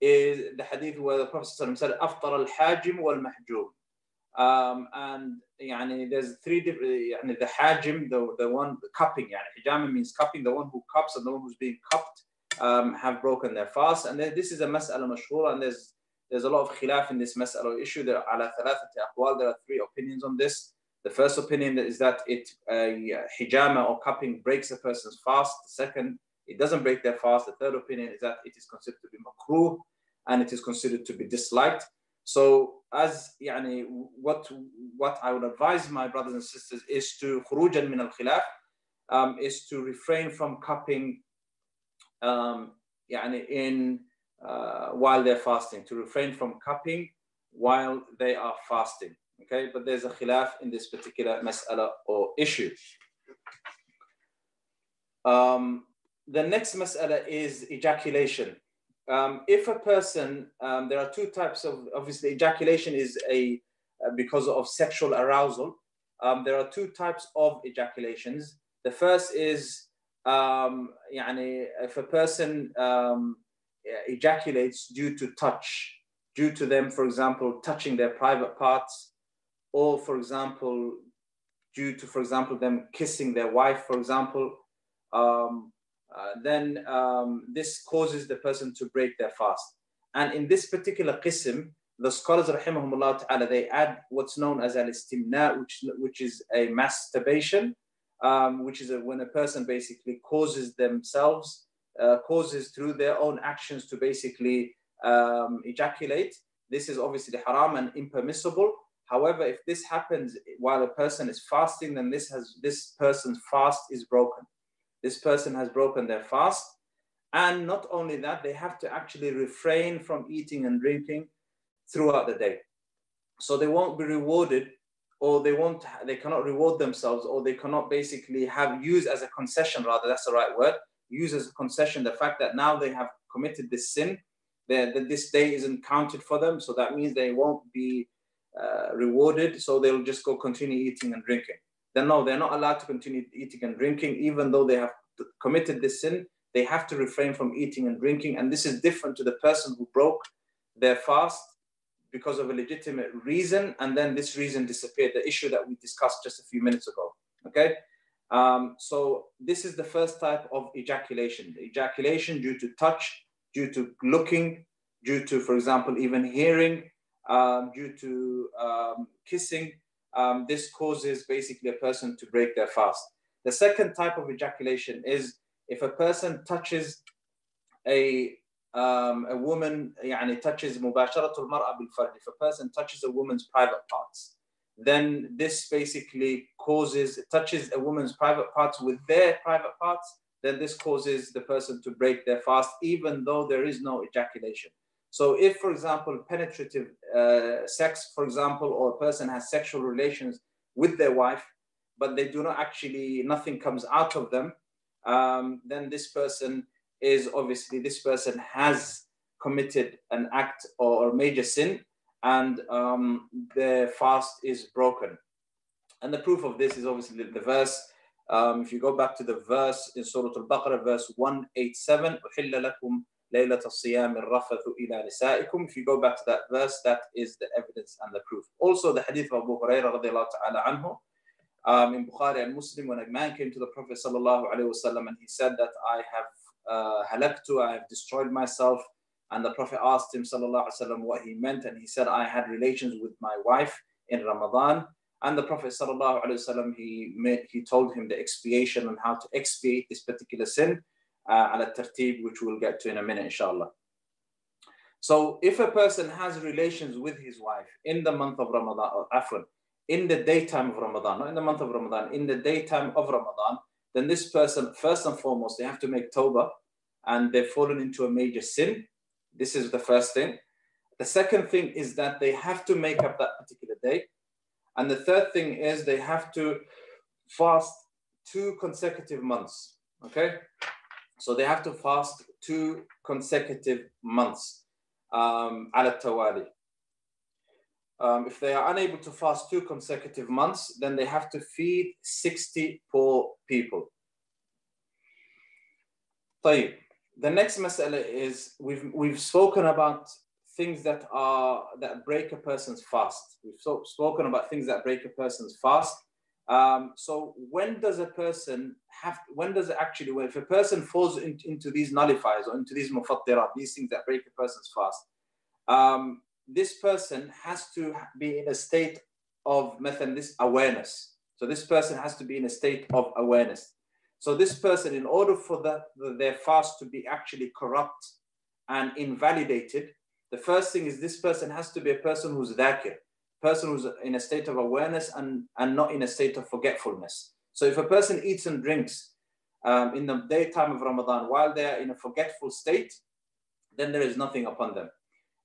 is the hadith where the Prophet sallallahu said, "Aftar al-hajim wal-mahjum." Um, and yani, there's three different, yani, the hajim, the, the one the cupping, yani, hijama means cupping, the one who cups and the one who's being cupped um, have broken their fast. And then, this is a mas'ala mashhura, and there's there's a lot of khilaf in this mas'ala issue. There there are three opinions on this. The first opinion is that it uh, hijama or cupping breaks a person's fast. The second, it doesn't break their fast. The third opinion is that it is considered to be makruh and it is considered to be disliked. So as يعني, what what I would advise my brothers and sisters is to خروجا من الخلاف um, is to refrain from cupping um, يعني, in uh, while they're fasting, to refrain from cupping while they are fasting. Okay, but there's a khilaf in this particular mas'ala or issue. Um, the next mas'ala is ejaculation. Um, if a person, um, there are two types of, obviously, ejaculation is a uh, because of sexual arousal. Um, there are two types of ejaculations. The first is, um, يعني, if a person um, ejaculates due to touch, due to them, for example, touching their private parts, or for example, due to, for example, them kissing their wife, for example, um, uh, then um, this causes the person to break their fast. And in this particular qism, the scholars, rahimahumullah ta'ala, they add what's known as al-istimna, which, which is a masturbation, um, which is a, when a person basically causes themselves uh, causes through their own actions to basically um, ejaculate. This is obviously haram and impermissible. However, if this happens while a person is fasting, then this has this person's fast is broken. This person has broken their fast. And not only that, they have to actually refrain from eating and drinking throughout the day. So they won't be rewarded or they won't they cannot reward themselves or they cannot basically have used as a concession rather that's the right word use as a concession the fact that now they have committed this sin, that this day isn't counted for them. So that means they won't be uh, rewarded. So they'll just go continue eating and drinking. Then no, they're not allowed to continue eating and drinking, even though they have committed this sin. They have to refrain from eating and drinking. And this is different to the person who broke their fast because of a legitimate reason. And then this reason disappeared, the issue that we discussed just a few minutes ago. Okay. Um, so this is the first type of ejaculation. Ejaculation due to touch, due to looking, due to, for example, even hearing, um, due to um, kissing Um, this causes basically a person to break their fast. The second type of ejaculation is if a person touches a um, a woman يعني touches مباشرة المرأة بالفرج if a person touches a woman's private parts then this basically causes touches a woman's private parts with their private parts then this causes the person to break their fast even though there is no ejaculation so if for example penetrative uh, sex for example or a person has sexual relations with their wife but they do not actually nothing comes out of them um, then this person is obviously this person has committed an act or major sin and um, the fast is broken. And the proof of this is obviously the, verse. Um, if you go back to the verse in Surah Al-Baqarah, verse 187, If you go back to that verse, that is the evidence and the proof. Also, the hadith of Abu Hurairah radiallahu ta'ala anhu, um, in Bukhari and Muslim, when a man came to the Prophet sallallahu alaihi wasallam and he said that I have uh, halaktu, I have destroyed myself. And the Prophet asked him wasallam what he meant, and he said, I had relations with my wife in Ramadan. And the Prophet sallallahu alaihi wasallam he made, he told him the expiation and how to expiate this particular sin, uh, al tartib, which we'll get to in a minute, inshallah. So if a person has relations with his wife in the month of Ramadan, or afwan, in the daytime of Ramadan, not in the month of Ramadan, in the daytime of Ramadan, then this person, first and foremost, they have to make tawbah and they've fallen into a major sin. This is the first thing. The second thing is that they have to make up that particular day. And the third thing is they have to fast two consecutive months. Okay? So they have to fast two consecutive months. Um, tawali. Um, if they are unable to fast two consecutive months, then they have to feed 60 poor people. طيب. The next mas'ala is we've, we've spoken about things that are that break a person's fast. We've so, spoken about things that break a person's fast. Um, so when does a person have, when does it actually, when if a person falls in, into these nullifiers or into these mufattirat, these things that break a person's fast, um, this person has to be in a state of method, this awareness. So this person has to be in a state of awareness. So this person, in order for that, their fast to be actually corrupt and invalidated, the first thing is this person has to be a person who's dhakir, person who's in a state of awareness and, and not in a state of forgetfulness. So if a person eats and drinks um, in the daytime of Ramadan while they are in a forgetful state, then there is nothing upon them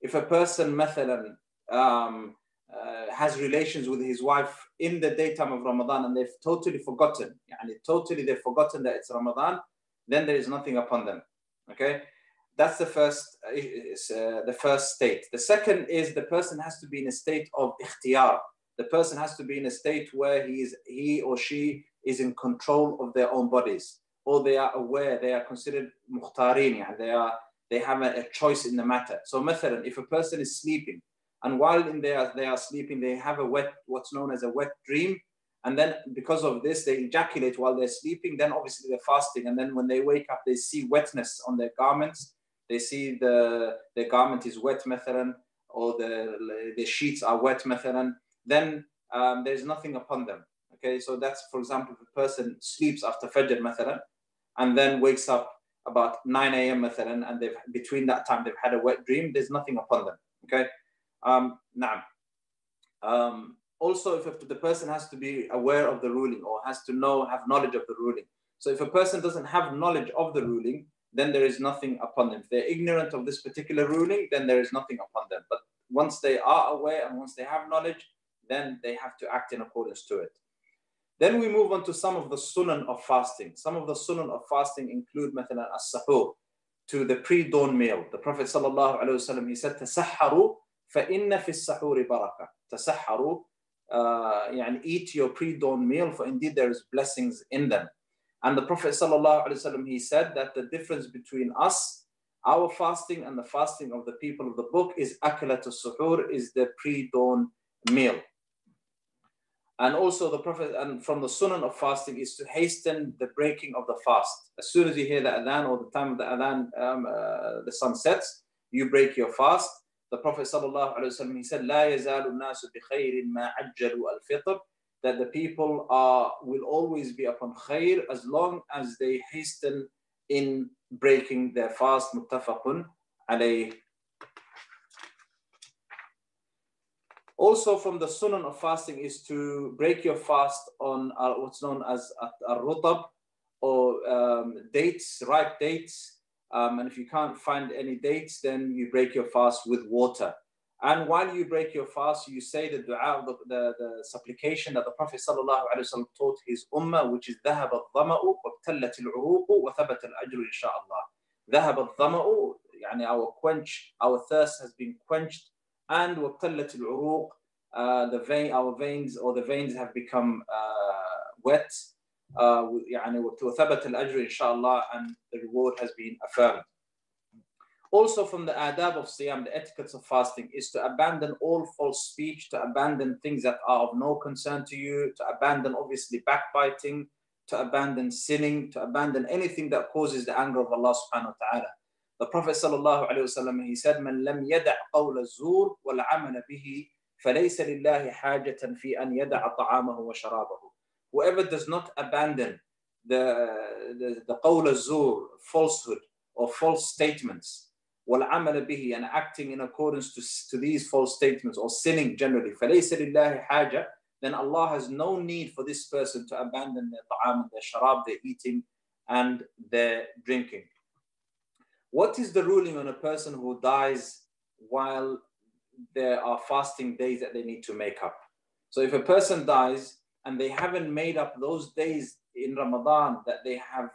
if a person, مثلا, um, uh, has relations with his wife in the daytime of Ramadan and they've totally forgotten, yani totally they've forgotten that it's Ramadan, then there is nothing upon them. Okay, that's the first, uh, uh, the first state. The second is the person has to be in a state of ikhtiyar. The person has to be in a state where he is, he or she is in control of their own bodies, or they are aware, they are considered mukhtarin, they are they have a, a choice in the matter. So, مثلا, if a person is sleeping and while in there they are sleeping, they have a wet, what's known as a wet dream, and then because of this they ejaculate while they're sleeping. Then obviously they're fasting, and then when they wake up, they see wetness on their garments. They see the the garment is wet, مثلا, or the the sheets are wet, مثلا. Then um, there's nothing upon them. Okay, so that's for example, if a person sleeps after Fajr, مثلا, and then wakes up about 9 a.m. مثلا, and they've between that time they've had a wet dream, there's nothing upon them. Okay. Um, now, um, also if the person has to be aware of the ruling or has to know, have knowledge of the ruling. So if a person doesn't have knowledge of the ruling, then there is nothing upon them. If they're ignorant of this particular ruling, then there is nothing upon them. But once they are aware and once they have knowledge, then they have to act in accordance to it. Then we move on to some of the sunan of fasting. Some of the sunan of fasting include مثلا as-sahur, to the pre-dawn meal. The Prophet sallallahu alaihi wasallam he said تسحروا فإن في السحور بركة. تسحروا uh, يعني eat your pre-dawn meal for indeed there is blessings in them. And the Prophet sallallahu alaihi wasallam he said that the difference between us our fasting and the fasting of the people of the book is akalat suhoor is the pre-dawn meal. And also the Prophet, and from the sunnah of fasting is to hasten the breaking of the fast. As soon as you hear the adhan or the time of the adhan, um, uh, the sun sets, you break your fast. The Prophet sallallahu alaihi wasallam he said, لا يزال الناس بخير ما عجلوا الفطر that the people are will always be upon khair as long as they hasten in breaking their fast muttafaqun alayh Also from the sunnah of fasting is to break your fast on uh, what's known as al-rutab or um, dates, ripe dates. Um, and if you can't find any dates, then you break your fast with water. And while you break your fast, you say the dua, the, the, the supplication that the Prophet ﷺ taught his ummah, which is ذهب الظمأ وابتلت العروق وثبت الأجر إن شاء الله. ذهب الظمأ يعني our quench, our thirst has been quenched and وَقْتَلَّتِ الْعُرُوقِ uh, the vein, our veins or the veins have become uh, wet uh, يعني وثبت الأجر إن شاء الله and the reward has been affirmed. Also from the adab of siyam, the etiquettes of fasting is to abandon all false speech, to abandon things that are of no concern to you, to abandon obviously backbiting, to abandon sinning, to abandon anything that causes the anger of Allah subhanahu wa ta'ala. The Prophet sallallahu alayhi wasallam he said, "من لم يدع قول الزور والعمل به فليس لله حاجة في أن يدع طعامه وشرابه." Whoever does not abandon the the, the قول الزور, falsehood or false statements, والعمل به and acting in accordance to, to these false statements or sinning generally, فليس لله حاجة then Allah has no need for this person to abandon their ta'am, their sharab, their eating and their drinking. What is the ruling on a person who dies while there are fasting days that they need to make up? So if a person dies and they haven't made up those days in Ramadan that they have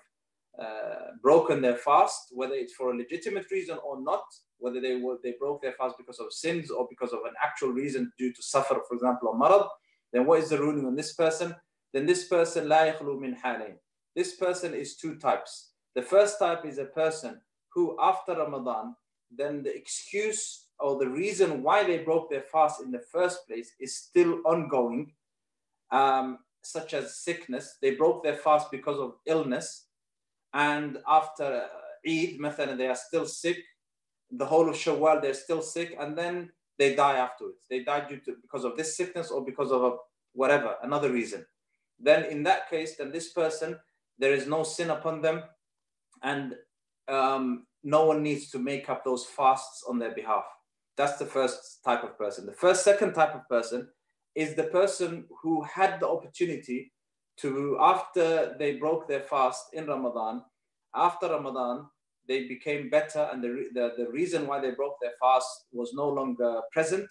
uh, broken their fast, whether it's for a legitimate reason or not, whether they were, they broke their fast because of sins or because of an actual reason due to safar, for example, or marad, then what is the ruling on this person? Then this person, la min halain. This person is two types. The first type is a person who after Ramadan, then the excuse or the reason why they broke their fast in the first place is still ongoing, um, such as sickness. They broke their fast because of illness, and after Eid, method, they are still sick. The whole of Shawwal, they're still sick, and then they die afterwards. They die due to because of this sickness or because of a, whatever another reason. Then in that case, then this person there is no sin upon them, and um, no one needs to make up those fasts on their behalf. That's the first type of person. The first, second type of person is the person who had the opportunity to, after they broke their fast in Ramadan, after Ramadan, they became better, and the, the, the reason why they broke their fast was no longer present,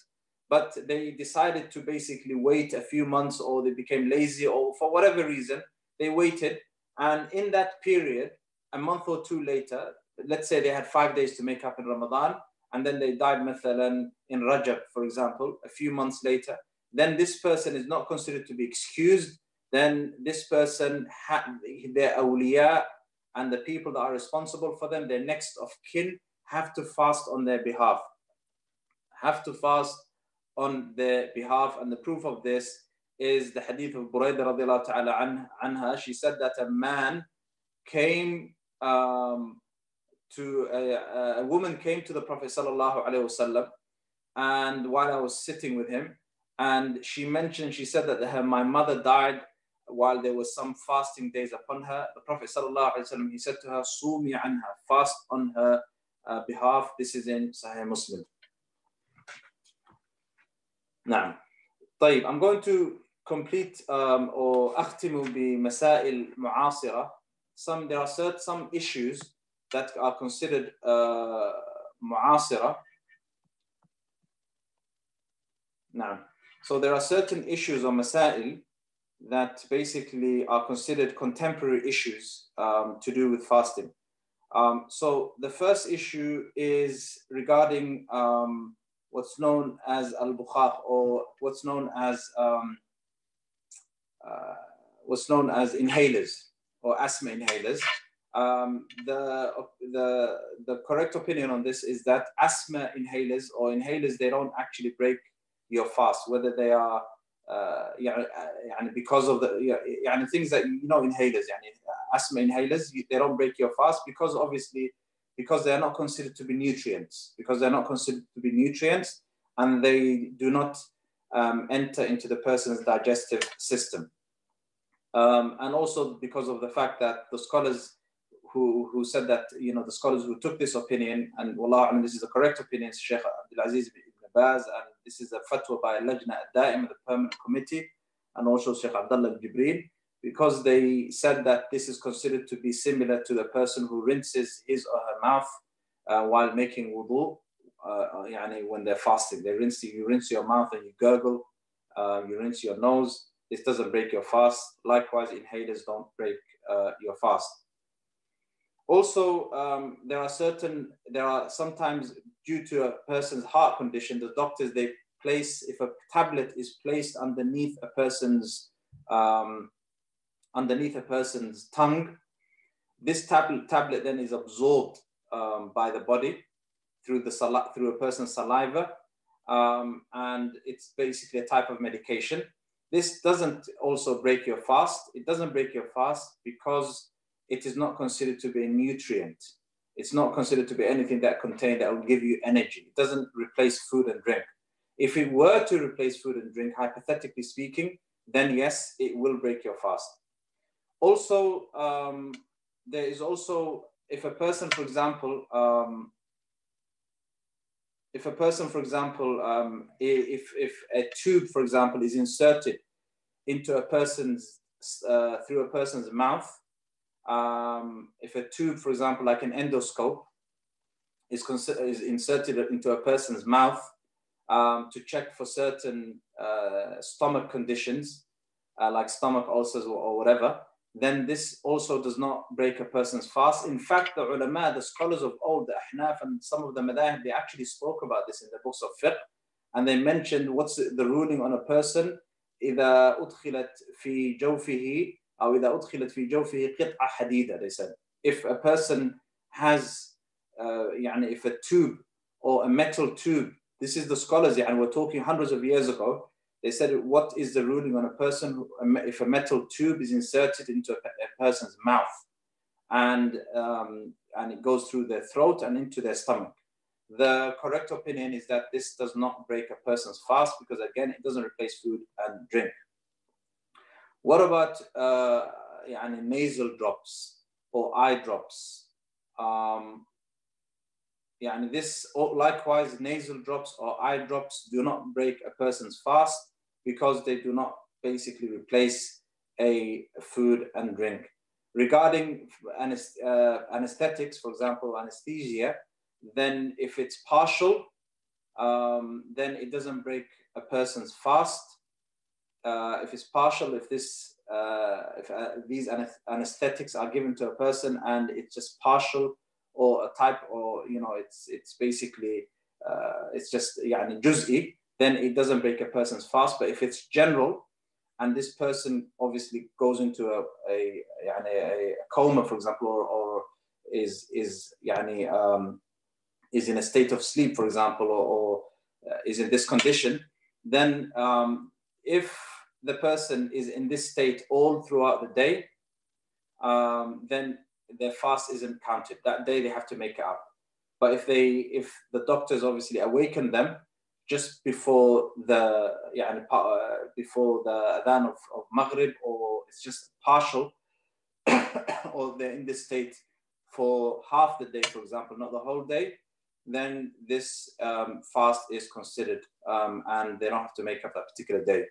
but they decided to basically wait a few months, or they became lazy, or for whatever reason, they waited. And in that period, a month or two later, let's say they had five days to make up in Ramadan, and then they died مثلا in Rajab, for example, a few months later, then this person is not considered to be excused. then this person, their awliya and the people that are responsible for them, their next of kin, have to fast on their behalf. Have to fast on their behalf. And the proof of this is the hadith of Buraidah radiallahu ta'ala anha. She said that a man came um, to a, a, woman came to the Prophet sallallahu alaihi wasallam, and while I was sitting with him, and she mentioned, she said that her, my mother died while there was some fasting days upon her. The Prophet sallallahu alaihi wasallam he said to her, "Sumi anha, fast on her uh, behalf." This is in Sahih Muslim. Now, طيب, I'm going to complete um, or أختم بمسائل معاصرة some there are certain some issues that are considered uh, معاصرة. Now, so there are certain issues or masail that basically are considered contemporary issues um, to do with fasting. Um, so the first issue is regarding um, what's known as al-bukhar or what's known as um, uh, what's known as inhalers or asthma inhalers. Um, the, the, the correct opinion on this is that asthma inhalers or inhalers, they don't actually break your fast, whether they are uh, يعني, because of the يعني things that you know inhalers يعني asthma inhalers they don't break your fast because obviously because they are not considered to be nutrients because they're not considered to be nutrients and they do not um, enter into the person's digestive system. Um, and also because of the fact that the scholars who, who said that, you know, the scholars who took this opinion, and Wallah, I mean, this is the correct opinion, Sheikh Abdulaziz ibn Baz, and this is a fatwa by Lajna al-Da'im, the permanent committee, and also Sheikh Abdullah Jibreen, because they said that this is considered to be similar to the person who rinses his or her mouth uh, while making wudu, uh, yani when they're fasting. They rinse, you rinse your mouth and you gurgle, uh, you rinse your nose. This doesn't break your fast. Likewise, inhalers don't break uh, your fast. Also, um, there are certain, there are sometimes due to a person's heart condition, the doctors, they place, if a tablet is placed underneath a person's, um, underneath a person's tongue, this tablet, tablet then is absorbed um, by the body through, the through a person's saliva. Um, and it's basically a type of medication. This doesn't also break your fast. It doesn't break your fast because it is not considered to be a nutrient. It's not considered to be anything that contain that will give you energy. It doesn't replace food and drink. If it were to replace food and drink, hypothetically speaking, then yes, it will break your fast. Also, um, there is also, if a person, for example, um, if a person, for example, um, if, if a tube, for example, is inserted into a person's, uh, through a person's mouth, um, if a tube, for example, like an endoscope, is, is inserted into a person's mouth um, to check for certain uh, stomach conditions, uh, like stomach ulcers or, or, whatever, then this also does not break a person's fast. In fact, the ulama, the scholars of old, the ahnaf and some of the madahib, they actually spoke about this in the books of fiqh, and they mentioned what's the ruling on a person إذا أدخلت في جوفه أو إذا أدخلت في جوفه قطعة حديدة they said if a person has uh, يعني if a tube or a metal tube this is the scholars and we're talking hundreds of years ago they said what is the ruling on a person who, if a metal tube is inserted into a, a person's mouth and um, and it goes through their throat and into their stomach the correct opinion is that this does not break a person's fast because again it doesn't replace food and drink what about uh, يعني nasal drops or eye drops? Um, يعني this likewise nasal drops or eye drops do not break a person's fast because they do not basically replace a food and drink. Regarding uh, anesthetics, for example, anesthesia, then if it's partial, um, then it doesn't break a person's fast uh, if it's partial, if this uh, if uh, these anesthetics are given to a person and it's just partial or a type or you know it's it's basically uh, it's just يعني juz'i, then it doesn't break a person's fast. But if it's general and this person obviously goes into a a, a coma, for example, or, or is is يعني, um, is in a state of sleep, for example, or, or uh, is in this condition, then um, if the person is in this state all throughout the day, um, then their fast isn't counted. That day they have to make it up. But if they, if the doctors obviously awaken them just before the, yeah, uh, before the adhan of, of Maghrib, or it's just partial, or they're in this state for half the day, for example, not the whole day, then this um, fast is considered um, and they don't have to make up that particular day.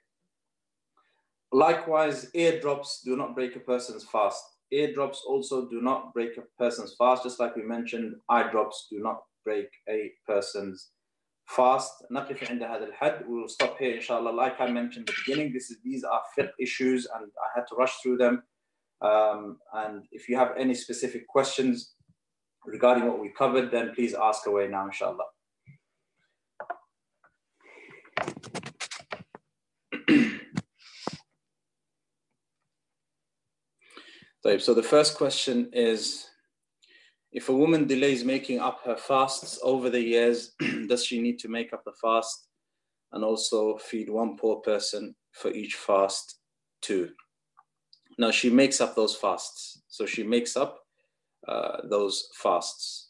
Likewise, eardrops do not break a person's fast. Eardrops also do not break a person's fast, just like we mentioned, eye drops do not break a person's fast. We will stop here, inshallah. Like I mentioned at the beginning, this is, these are fiqh issues and I had to rush through them. Um, and if you have any specific questions regarding what we covered, then please ask away now, inshallah. So the first question is, if a woman delays making up her fasts over the years, does she need to make up the fast and also feed one poor person for each fast too? Now she makes up those fasts. So she makes up uh, those fasts.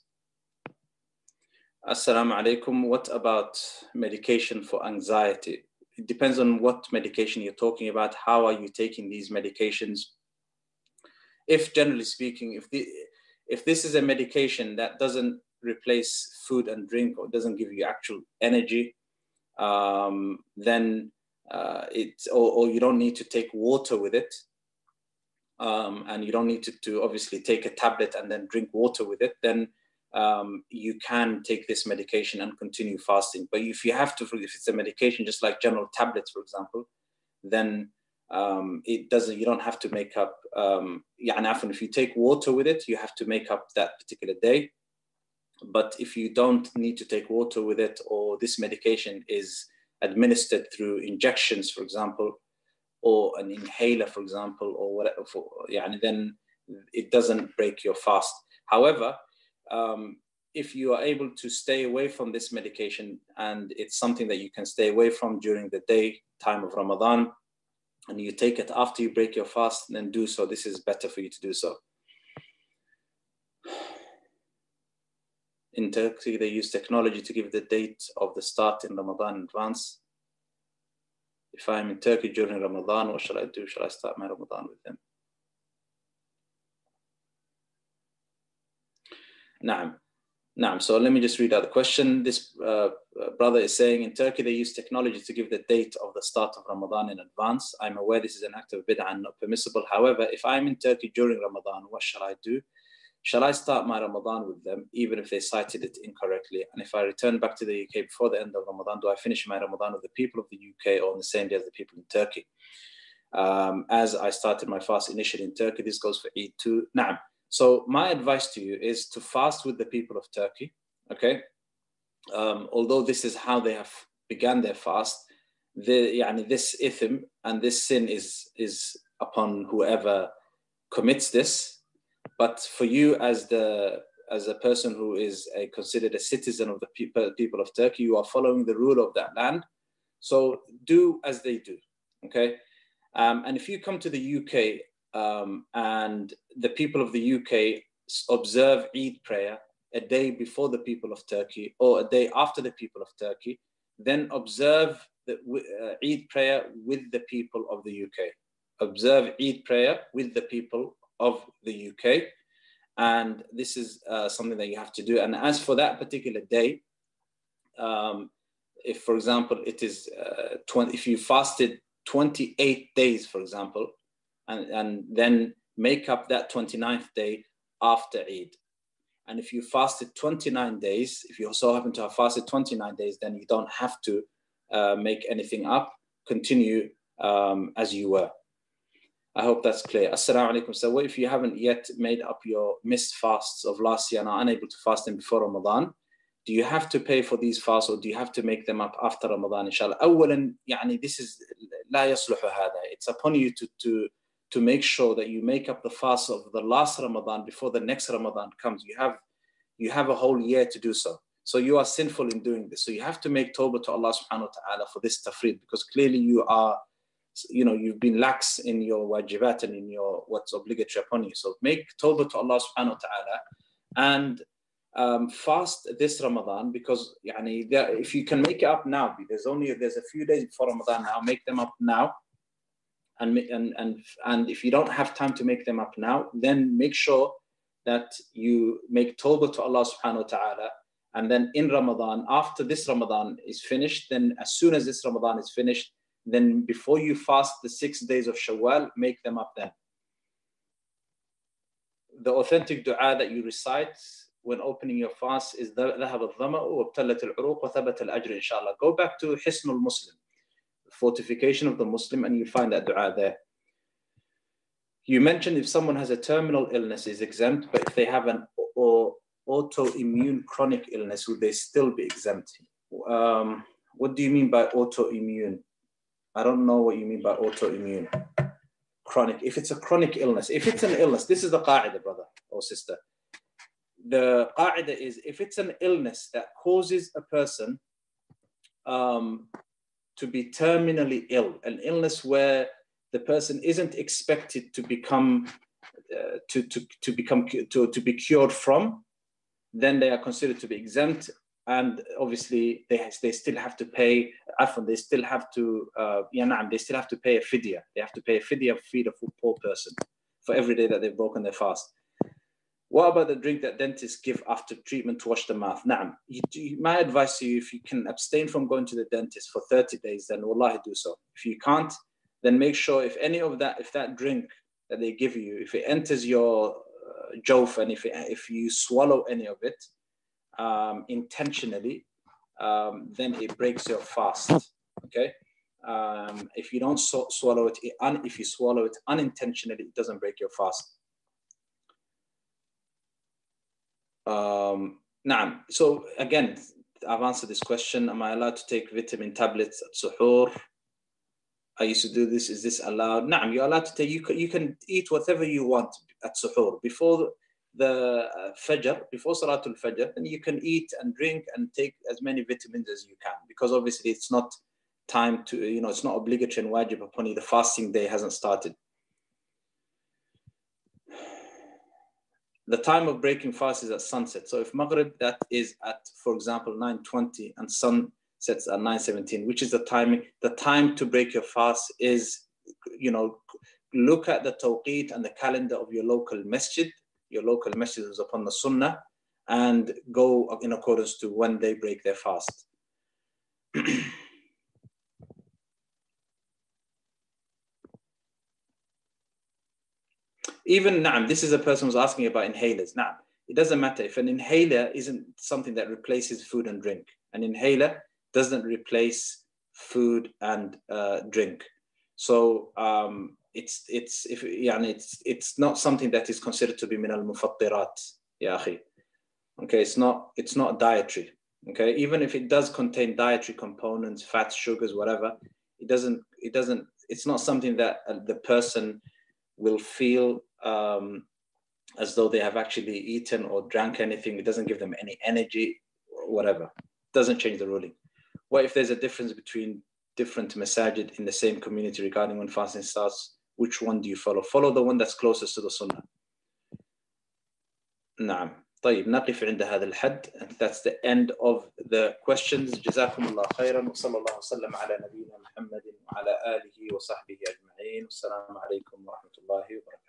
Assalamu alaikum. What about medication for anxiety? it depends on what medication you're talking about. How are you taking these medications? If generally speaking, if the if this is a medication that doesn't replace food and drink or doesn't give you actual energy, um, then uh, it or, or, you don't need to take water with it, um, and you don't need to, to obviously take a tablet and then drink water with it, then um, you can take this medication and continue fasting. But if you have to, if it's a medication just like general tablets, for example, then um, it doesn't. You don't have to make up. Um, if you take water with it, you have to make up that particular day. But if you don't need to take water with it, or this medication is administered through injections, for example, or an inhaler, for example, or whatever, for, yeah, then it doesn't break your fast. However, um, if you are able to stay away from this medication and it's something that you can stay away from during the day time of Ramadan, and you take it after you break your fast, then do so. This is better for you to do so. In Turkey, they use technology to give the date of the start in Ramadan in advance. If I'm in Turkey during Ramadan, what shall I do? Shall I start my Ramadan with them? Naam. Naam. So let me just read out the question. This uh, brother is saying in Turkey they use technology to give the date of the start of Ramadan in advance. I'm aware this is an act of bid'ah and not permissible. However, if I'm in Turkey during Ramadan, what shall I do? Shall I start my Ramadan with them, even if they sighted it incorrectly? And if I return back to the UK before the end of Ramadan, do I finish my Ramadan with the people of the UK or on the same day as the people in Turkey? Um, as I started my fast initially in Turkey, this goes for Eid too. Naam. So my advice to you is to fast with the people of Turkey. Okay, um, although this is how they have began their fast, the yani this ithm and this sin is is upon whoever commits this but for you, as the as a person who is a, considered a citizen of the people, people of Turkey, you are following the rule of that land. So do as they do. Okay. Um, and if you come to the UK um, and the people of the UK observe Eid prayer a day before the people of Turkey or a day after the people of Turkey, then observe the uh, Eid prayer with the people of the UK. Observe Eid prayer with the people of the UK. And this is uh, something that you have to do. And as for that particular day, um, if, for example, it is uh, 20, if you fasted 28 days, for example, and, and then make up that 29th day after Eid. And if you fasted 29 days, if you also happen to have fasted 29 days, then you don't have to uh, make anything up. Continue um, as you were. I hope that's clear. Assalamu alaikum. So, what if you haven't yet made up your missed fasts of last year and are unable to fast them before Ramadan? Do you have to pay for these fasts or do you have to make them up after Ramadan? Inshallah. أولا يعني this is لا يصلح هذا. It's upon you to, to, to make sure that you make up the fast of the last Ramadan before the next Ramadan comes. You have you have a whole year to do so. So you are sinful in doing this. So you have to make tawbah to Allah subhanahu wa ta'ala for this tafrid because clearly you are you know you've been lax in your wajibat and in your what's obligatory upon you so make tawbah to Allah subhanahu wa ta'ala and um, fast this Ramadan because yani, if you can make it up now there's only there's a few days before Ramadan now make them up now and and and and if you don't have time to make them up now then make sure that you make tawbah to Allah subhanahu wa ta'ala and then in Ramadan after this Ramadan is finished then as soon as this Ramadan is finished then before you fast the six days of Shawwal, make them up then. The authentic dua that you recite when opening your fast is ذهب الظمأ وابتلت العروق وثبت الأجر inshallah. Go back to Hisnul Muslim, fortification of the Muslim, and you find that dua there. You mentioned if someone has a terminal illness is exempt, but if they have an or autoimmune chronic illness, would they still be exempt? Um, what do you mean by autoimmune? I don't know what you mean by autoimmune. Chronic. If it's a chronic illness, if it's an illness, this is the qaida, brother or sister. The qaida is if it's an illness that causes a person um, to be terminally ill, an illness where the person isn't expected to become uh, to, to, to become to, to be cured from, then they are considered to be exempt. And obviously they they still have to pay often they still have to uh, they still have to pay a fidya. They have to pay a fidya feed a poor person for every day that they've broken their fast what about the drink that dentists give after treatment to wash the mouth? Naam. My advice to you, if you can abstain from going to the dentist for 30 days, then wallahi do so. If you can't, then make sure if any of that, if that drink that they give you, if it enters your uh, and if, it, if you swallow any of it um, intentionally, um, then it breaks your fast. Okay. Um, if you don't so- swallow it, it un- if you swallow it unintentionally, it doesn't break your fast. Um, نعم. So again, I've answered this question. Am I allowed to take vitamin tablets at suhoor? I used to do this. Is this allowed? نعم, you're allowed to take. You can, you can eat whatever you want at suhoor before the uh, fajr, before salatul fajr, and you can eat and drink and take as many vitamins as you can because obviously it's not time to you know it's not obligatory and wajib upon you. The fasting day hasn't started. The time of breaking fast is at sunset. So if Maghrib, that is at, for example, 9.20 and sun sets at 9.17, which is the timing, the time to break your fast is, you know, look at the tawqeet and the calendar of your local masjid. Your local masjid is upon the sunnah and go in accordance to when they break their fast. even now, this is a person who's asking about inhalers. Now, it doesn't matter if an inhaler isn't something that replaces food and drink. An inhaler doesn't replace food and uh, drink. So um, it's it's if yeah, it's it's not something that is considered to be min al mufattirat, ya Okay, it's not it's not dietary. Okay, even if it does contain dietary components, fats, sugars, whatever, it doesn't it doesn't it's not something that uh, the person will feel um, as though they have actually eaten or drank anything. It doesn't give them any energy or whatever. It doesn't change the ruling. What if there's a difference between different masajid in the same community regarding when fasting starts? Which one do you follow? Follow the one that's closest to the sunnah. نعم طيب نقف عند هذا الحد and that's the end of the questions جزاكم الله خيرا وصلى الله وسلم على نبينا محمد وعلى آله وصحبه أجمعين والسلام عليكم ورحمة الله وبركاته